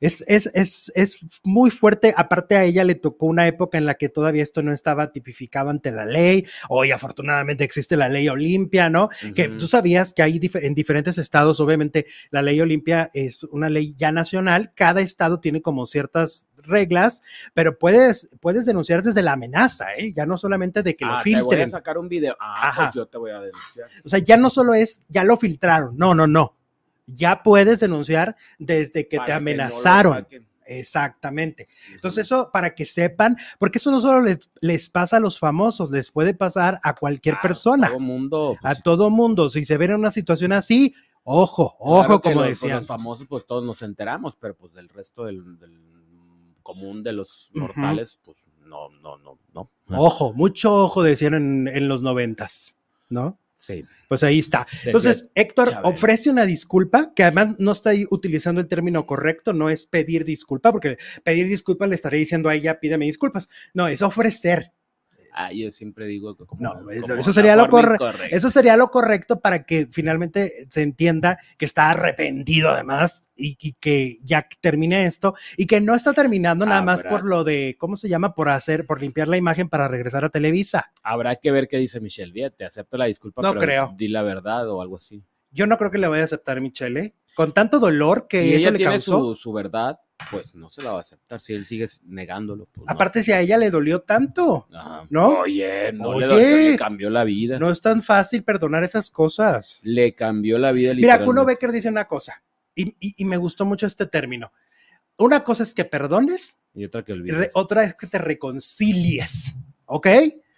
Es, es, es, es muy fuerte. Aparte a ella le tocó una época en la que todavía esto no estaba tipificado ante la ley. Hoy afortunadamente existe la ley Olimpia, ¿no? Que tú sabías que hay dif- en diferentes estados, obviamente la ley Olimpia es una ley ya nacional. Cada estado tiene como ciertas reglas, pero puedes, puedes denunciar desde la amenaza, ¿eh? Ya no solamente de que lo Ah, te voy a filtren. sacar un video. Ah, Ajá. pues yo te voy a denunciar. O sea, ya no solo es, ya lo filtraron. No, no, no. Ya puedes denunciar desde que Para te amenazaron. Exactamente. Entonces eso para que sepan, porque eso no solo les, les pasa a los famosos, les puede pasar a cualquier Ah, persona, Todo mundo. a pues, todo mundo. Si se ven en una situación así, ojo, ojo, como pues, decían. Los famosos, pues todos nos enteramos, pero pues del resto del, del común de los mortales, pues no, no, no, no. Ojo, mucho ojo decían en, en los noventas, ¿no? Sí. Pues ahí está. Entonces, Héctor ofrece una disculpa, que además no está ahí utilizando el término correcto, no es pedir disculpa, porque pedir disculpas le estaré diciendo a ella, pídeme disculpas. No, es ofrecer. Ah, yo siempre digo que como, No, eso sería lo forma corre- incorrecta. Eso sería lo correcto para que finalmente se entienda que está arrepentido además y, y que ya termine esto y que no está terminando nada más Habrá- por lo de, ¿cómo se llama? Por hacer, por limpiar la imagen para regresar a Televisa. Habrá que ver qué dice Michelle Viet. Te acepto la disculpa, No pero creo. di la verdad o algo así. Yo no creo que le vaya a aceptar Michelle, ¿eh? Con tanto dolor que si eso ella le tiene causó. su, su verdad, pues no se la va a aceptar. Si él sigue negándolo, pues no. Aparte, si a ella le dolió tanto, Ajá. ¿no? Oye, no le, Oye. dolió, le cambió la vida. no es tan fácil perdonar esas cosas. Le cambió la vida Mira. Kuno Becker dice una cosa, y, y- y me gustó mucho este término. Una cosa es que perdones Y otra que olvides. re- otra es que te reconcilies, ¿ok?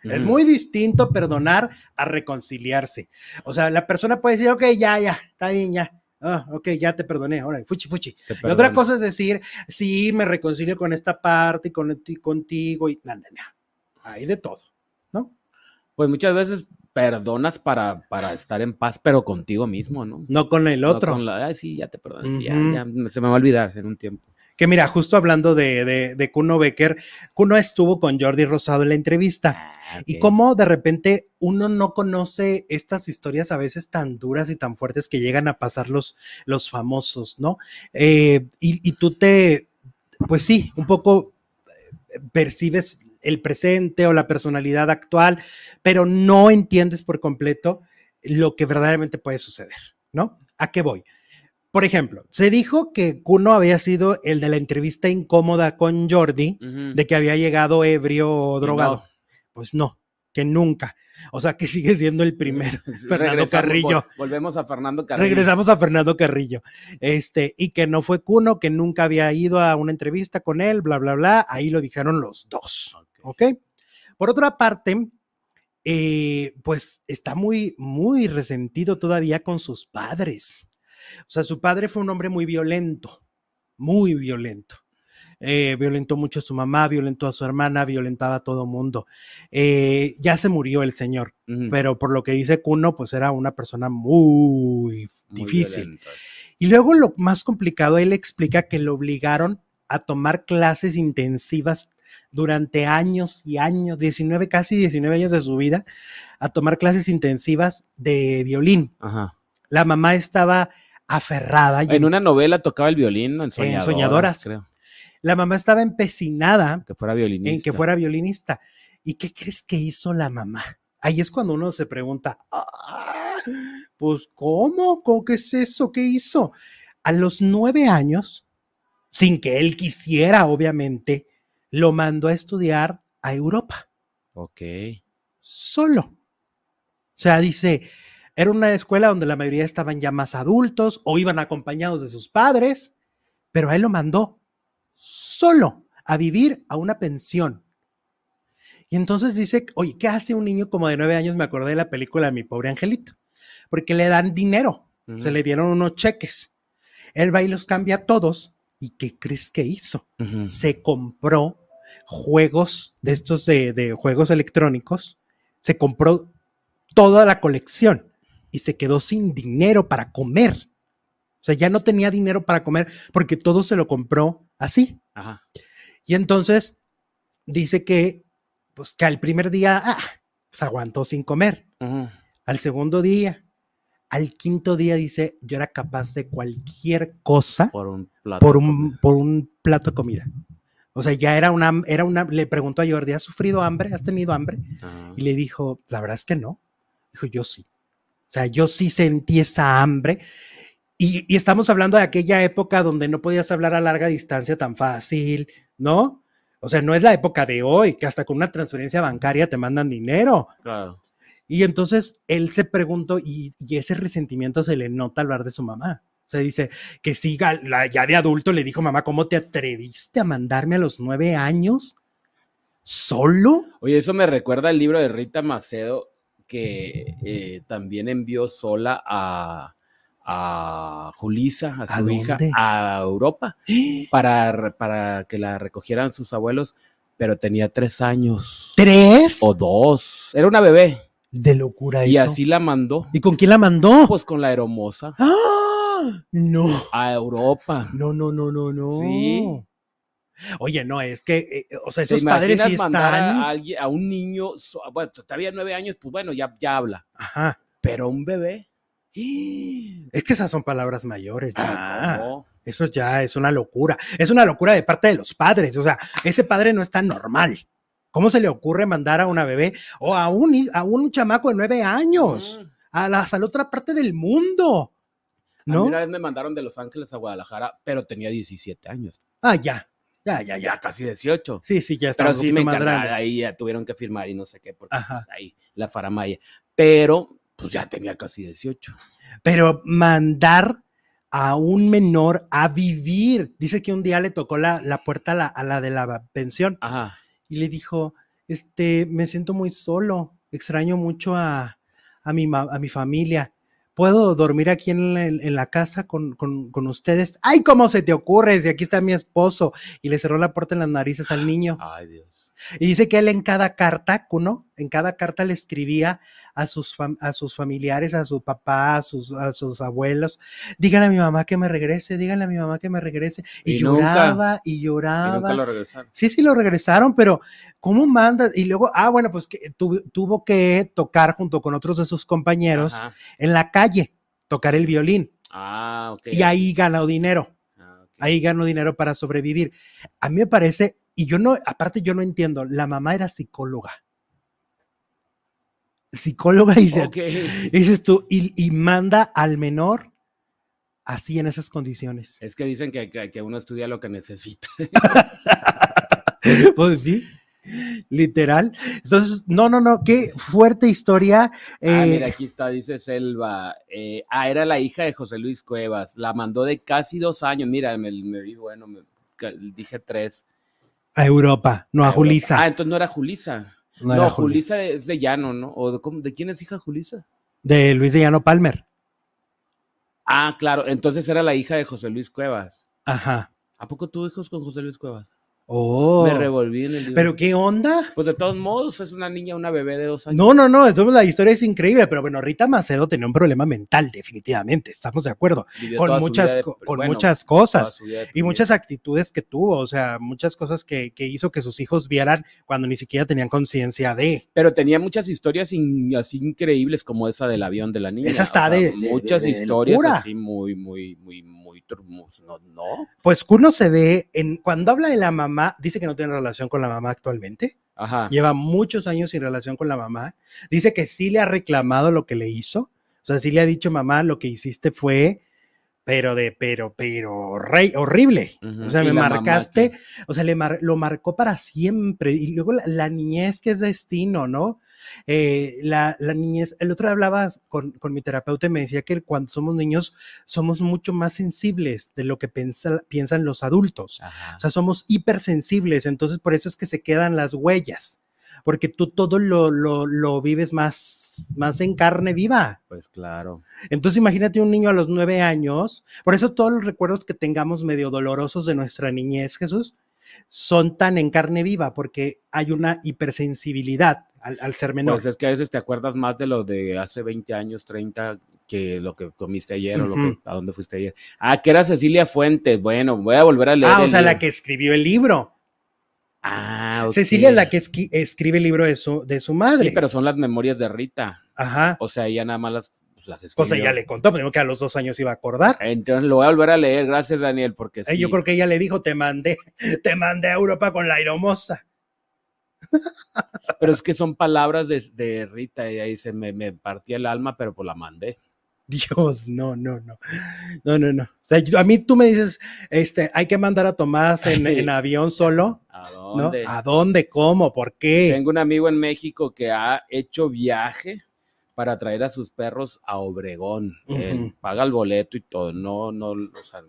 Es muy distinto perdonar a reconciliarse. O sea, la persona puede decir, ok, ya, ya, está bien, ya. Ah, ok, ya te perdoné, ahora, fuchi, fuchi. Y otra cosa es decir, sí, me reconcilio con esta parte y con, y contigo y no, no, no. Hay de todo, ¿no? Pues muchas veces perdonas para, para estar en paz, pero contigo mismo, ¿no? No con el No otro. con la, Ay, sí, ya te perdoné. ya- ya, se me va a olvidar en un tiempo. Que mira, justo hablando de, de, de Kuno Becker, Kuno estuvo con Jordi Rosado en la entrevista. Ah, Y cómo de repente uno no conoce estas historias a veces tan duras y tan fuertes que llegan a pasar los, los famosos, ¿no? Eh, y, y tú te, pues sí, un poco eh, percibes el presente o la personalidad actual, pero no entiendes por completo lo que verdaderamente puede suceder, ¿no? ¿A qué voy? Por ejemplo, se dijo que Kuno había sido el de la entrevista incómoda con Jordi, de que había llegado ebrio o drogado. no. Pues no, que nunca. O sea, que sigue siendo el primero. Fernando Carrillo. vol- volvemos a Fernando Carrillo. Regresamos a Fernando Carrillo. Este, y que no fue Cuno, que nunca había ido a una entrevista con él, bla, bla, bla. Ahí lo dijeron los dos. Ok. ¿Ok? Por otra parte, eh, pues está muy, muy resentido todavía con sus padres. O sea, su padre fue un hombre muy violento, muy violento. Eh, violentó mucho a su mamá, violentó a su hermana, violentaba a todo mundo. Eh, ya se murió el señor, pero por lo que dice Cuno, pues era una persona muy, Muy difícil. Y luego lo más complicado, él explica que lo obligaron a tomar clases intensivas durante años y años, 19, casi 19 años de su vida, a tomar clases intensivas de violín. Ajá. La mamá estaba aferrada En una novela tocaba el violín, en Soñadoras, Soñadoras. creo. La mamá estaba empecinada Que fuera violinista. en que fuera violinista. ¿Y qué crees que hizo la mamá? Ahí es cuando uno se pregunta, "Ah, pues ¿cómo? ¿Cómo qué es eso? ¿Qué hizo? A los nueve años, sin que él quisiera, obviamente, lo mandó a estudiar a Europa, Ok. solo. O sea, dice, era una escuela donde la mayoría estaban ya más adultos o iban acompañados de sus padres, pero a él lo mandó solo a vivir a una pensión. Y entonces dice, oye, ¿qué hace un niño como de nueve años? Me acordé de la película Mi pobre angelito, porque le dan dinero, se le dieron unos cheques. Él va y los cambia a todos. ¿Y qué crees que hizo? Se compró juegos de estos de, de juegos electrónicos, se compró toda la colección y se quedó sin dinero para comer. O sea, ya no tenía dinero para comer porque todo se lo compró así. Ajá. Y entonces dice que, pues que al primer día, ah, pues aguantó sin comer. Al segundo día, al quinto día dice, yo era capaz de cualquier cosa Por un plato. por de un, comida. por un plato de comida. O sea, ya era una, era una, le preguntó a Jordi, ¿has sufrido hambre? ¿Has tenido hambre? Ajá. Y le dijo, la verdad es que no. Dijo, yo sí. O sea, yo sí sentí esa hambre. Y, y estamos hablando de aquella época donde no podías hablar a larga distancia tan fácil, ¿no? O sea, no es la época de hoy, que hasta con una transferencia bancaria te mandan dinero. Claro. Y entonces él se preguntó, y, y ese resentimiento se le nota al hablar de su mamá. O sea, dice que siga, la, ya de adulto le dijo, mamá, ¿cómo te atreviste a mandarme a los nueve años? ¿Solo? Oye, eso me recuerda el libro de Rita Macedo que eh, también envió sola a, a Julisa, a ¿A su hija, a Europa para, para que la recogieran sus abuelos, pero tenía tres años ¿Tres? o dos. Era una bebé De locura y eso. así la mandó, ¿Y con quién la mandó? pues con la hermosa ¡Ah! No. a Europa. No, no, no, no, no. Sí. Oye, no, es que, eh, o sea, ¿Te esos padres sí a, están. alguien, a un niño, bueno, todavía nueve años, pues bueno, ya, ya habla, Ajá. pero un bebé. Es que esas son palabras mayores. Ya. no. Eso ya es una locura. Es una locura de parte de los padres. O sea, ese padre no está normal. ¿Cómo se le ocurre mandar a una bebé o a un, a un chamaco de nueve años Mm. a la, a la otra parte del mundo? A mí ¿No? una vez me mandaron de Los Ángeles a Guadalajara, pero tenía 17 años, Ah, ya. Ya, ya, ya ya. casi 18. Sí, sí, ya está Pero un sí poquito me más grande. ahí ya tuvieron que firmar y no sé qué, porque pues, ahí la faramaya. Pero pues ya tenía casi 18. Pero mandar a un menor a vivir. Dice que un día le tocó la, la puerta a la, a la de la pensión Ajá. y le dijo, este, me siento muy solo, extraño mucho a, a, mi, a mi familia. ¿Puedo dormir aquí en la, casa con, con- con ustedes? ¡Ay, cómo se te ocurre! Si aquí está mi esposo. Y le cerró la puerta en las narices al niño. Ay, Dios. Y dice que él en cada carta, ¿no? En cada carta le escribía a sus, a sus familiares, a su papá, a sus, a sus abuelos, díganle a mi mamá que me regrese, díganle a mi mamá que me regrese. Y, Y lloraba y Y lloraba. nunca lo regresaron. Sí, sí, lo regresaron, pero ¿cómo mandas? Y luego, ah, bueno, pues que tu- tuvo que tocar junto con otros de sus compañeros Ajá. en la calle, tocar el violín. Ah, ok. Y ahí ganó dinero Ah, ok. ahí ganó dinero para sobrevivir. A mí me parece, y yo no, aparte yo no entiendo, la mamá era psicóloga. Psicóloga y dice, Ok. dices tú, y, y manda al menor así en esas condiciones. Es que dicen que, que, que uno estudia lo que necesita. pues sí, literal. Entonces, no, no, no, qué fuerte historia. ah, eh, mira, aquí está, dice Selva. eh, ah, era la hija de José Luis Cuevas. La mandó de casi dos años. Mira, me, me vi, bueno, me- dije tres. A Europa, no a Julisa. Ah, entonces no era Julisa. no Julisa es de Llano, ¿no? ¿O de, cómo- de quién es hija Julisa? De Luis de Llano Palmer. Ah, claro, entonces era la hija de José Luis Cuevas. Ajá. ¿A poco tuvo hijos con José Luis Cuevas? Oh. Me revolví en el libro. Pero qué onda. Pues de todos modos, es una niña, una bebé de dos años. No, no, no, entonces la historia es increíble, pero bueno, Rita Macedo tenía un problema mental, definitivamente, estamos de acuerdo, Vivió con muchas, de- co- con bueno, muchas cosas y muchas actitudes que tuvo, o sea, muchas cosas que, que hizo que sus hijos vieran cuando ni siquiera tenían conciencia de. Pero tenía muchas historias in- así increíbles como esa del avión de la niña. Esa está o sea, de- de- muchas de- historias locura. así muy, muy, muy, muy no, no. Pues Kuno se ve en cuando habla de la mamá, dice que no tiene relación con la mamá actualmente. Ajá. Lleva muchos años sin relación con la mamá. Dice que sí le ha reclamado lo que le hizo. O sea, sí le ha dicho, mamá, lo que hiciste fue, pero de, pero, pero, rey, horrible. O sea, ¿Y me mamá marcaste, o sea, le mar- lo marcó para siempre. Y luego la, la niñez que es destino, ¿no? Eh, la, la niñez, el otro día hablaba con, con mi terapeuta y me decía que cuando somos niños somos mucho más sensibles de lo que pensa- piensan los adultos. Ajá. O sea, somos hipersensibles, entonces por eso es que se quedan las huellas, porque tú todo lo, lo, lo vives más, más en carne viva. Pues claro. Entonces imagínate un niño a los nueve años, por eso todos los recuerdos que tengamos medio dolorosos de nuestra niñez, Jesús, son tan en carne viva, porque hay una hipersensibilidad al, al ser menor. Pues es que a veces te acuerdas más de lo de hace 20 años, 30, que lo que comiste ayer o lo que, a dónde fuiste ayer. Ah, que era Cecilia Fuentes. Bueno, voy a volver a leer. ah, o sea, la que escribió el libro. Ah. Cecilia es la que esqui- escribe el libro de su, de su madre. Sí, pero son las memorias de Rita. Ajá. O sea, ella nada más las, pues, las escribió. Cosa ya le contó, pero digo que a los dos años iba a acordar. Entonces lo voy a volver a leer. Gracias, Daniel, porque Eh, sí. Yo creo que ella le dijo, te mandé, te mandé a Europa con la aeromoza. Pero es que son palabras de, de Rita. Ella dice, me, me partía el alma, pero pues la mandé. Dios, no, no, no. No, no, no. O sea, yo- a mí tú me dices, este, hay que mandar a Tomás en, en avión solo, ¿A ¿no? dónde? ¿A dónde? ¿Cómo? ¿Por qué? Tengo un amigo en México que ha hecho viaje para traer a sus perros a Obregón. Él paga el boleto y todo. No, no, o sea,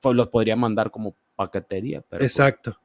pues los podría mandar como paquetería, pero pues, Exacto.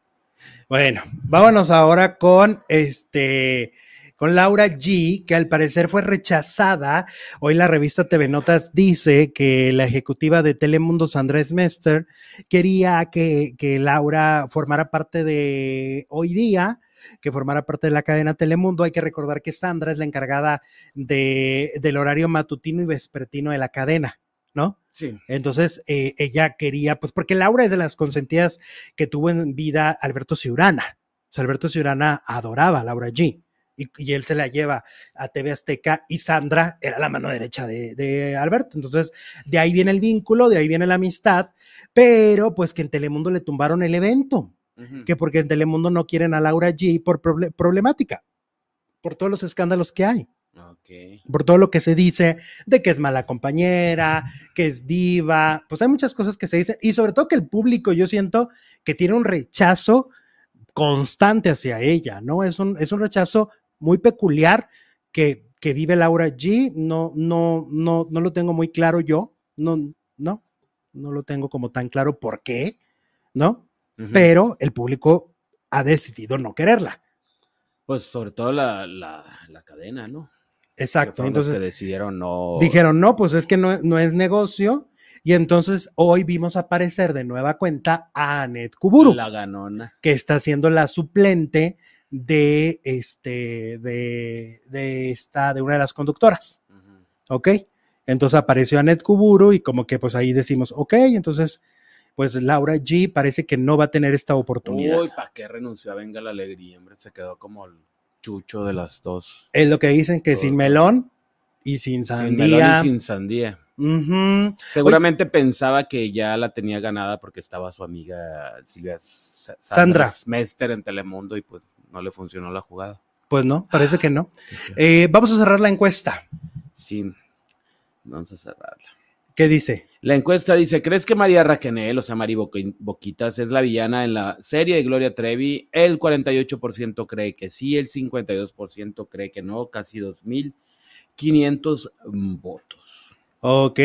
Bueno, vámonos ahora con este con Laura G, que al parecer fue rechazada. Hoy la revista TV Notas dice que la ejecutiva de Telemundo, Sandra Smester, quería que, que Laura formara parte de hoy día, que formara parte de la cadena Telemundo. Hay que recordar que Sandra es la encargada de, del horario matutino y vespertino de la cadena, ¿no? sí. Entonces, eh, ella quería, pues porque Laura es de las consentidas que tuvo en vida Alberto Ciurana. O sea, Alberto Ciurana adoraba a Laura G. Y, y él se la lleva a TV Azteca y Sandra era la mano derecha de, de Alberto. Entonces, de ahí viene el vínculo, de ahí viene la amistad, pero pues que en Telemundo le tumbaron el evento, Ujú. que porque en Telemundo no quieren a Laura G por proble- problemática, por todos los escándalos que hay Ok. por todo lo que se dice de que es mala compañera, que es diva, pues hay muchas cosas que se dicen y sobre todo que el público yo siento que tiene un rechazo constante hacia ella, ¿no? Es un, es un rechazo muy peculiar que, que vive Laura G, no, no, no, no lo tengo muy claro yo, no, no, no lo tengo como tan claro por qué, ¿no? Pero el público ha decidido no quererla. Pues sobre todo la, la, la cadena, ¿no? Exacto, entonces que decidieron no. Dijeron, no, pues es que no, no es negocio. Y entonces hoy vimos aparecer de nueva cuenta a Anet Kuburu, La ganona. que está siendo la suplente de este, de, de esta, de una de las conductoras. ¿Ok? Entonces apareció Anet Kuburu y como que pues ahí decimos, ok, entonces pues Laura G parece que no va a tener esta oportunidad. Uy, ¿para qué renunció a Venga la Alegría? Hombre, se quedó como el chucho de las dos. Es lo que dicen que sin melón y sin Sin melón sandía. y sin sandía. Seguramente pensaba que ya la tenía ganada porque estaba su amiga Silvia Sa- Sandra. Mester en Telemundo y pues no le funcionó la jugada. Pues no, parece que no. Eh, vamos a cerrar la encuesta. Sí, vamos a cerrarla. ¿Qué dice? La encuesta dice, ¿crees que María Raquenel, o sea, Mari Boqui- Boquitas, es la villana en la serie de Gloria Trevi? El 48% cree que sí, el 52% cree que no, casi 2.500 votos. Ok,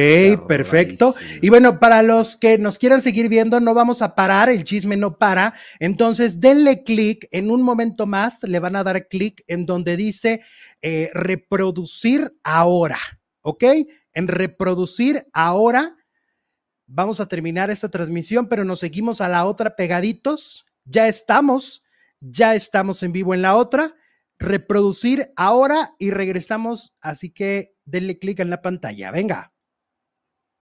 perfecto. Y bueno, para los que nos quieran seguir viendo, no vamos a parar, el chisme no para. Entonces, denle clic, en un momento más le van a dar clic en donde dice eh, reproducir ahora, ¿ok? En reproducir ahora. Vamos a terminar esta transmisión, pero nos seguimos a la otra pegaditos. Ya estamos, ya estamos en vivo en la otra. Reproducir ahora y regresamos. Así que denle clic en la pantalla. Venga.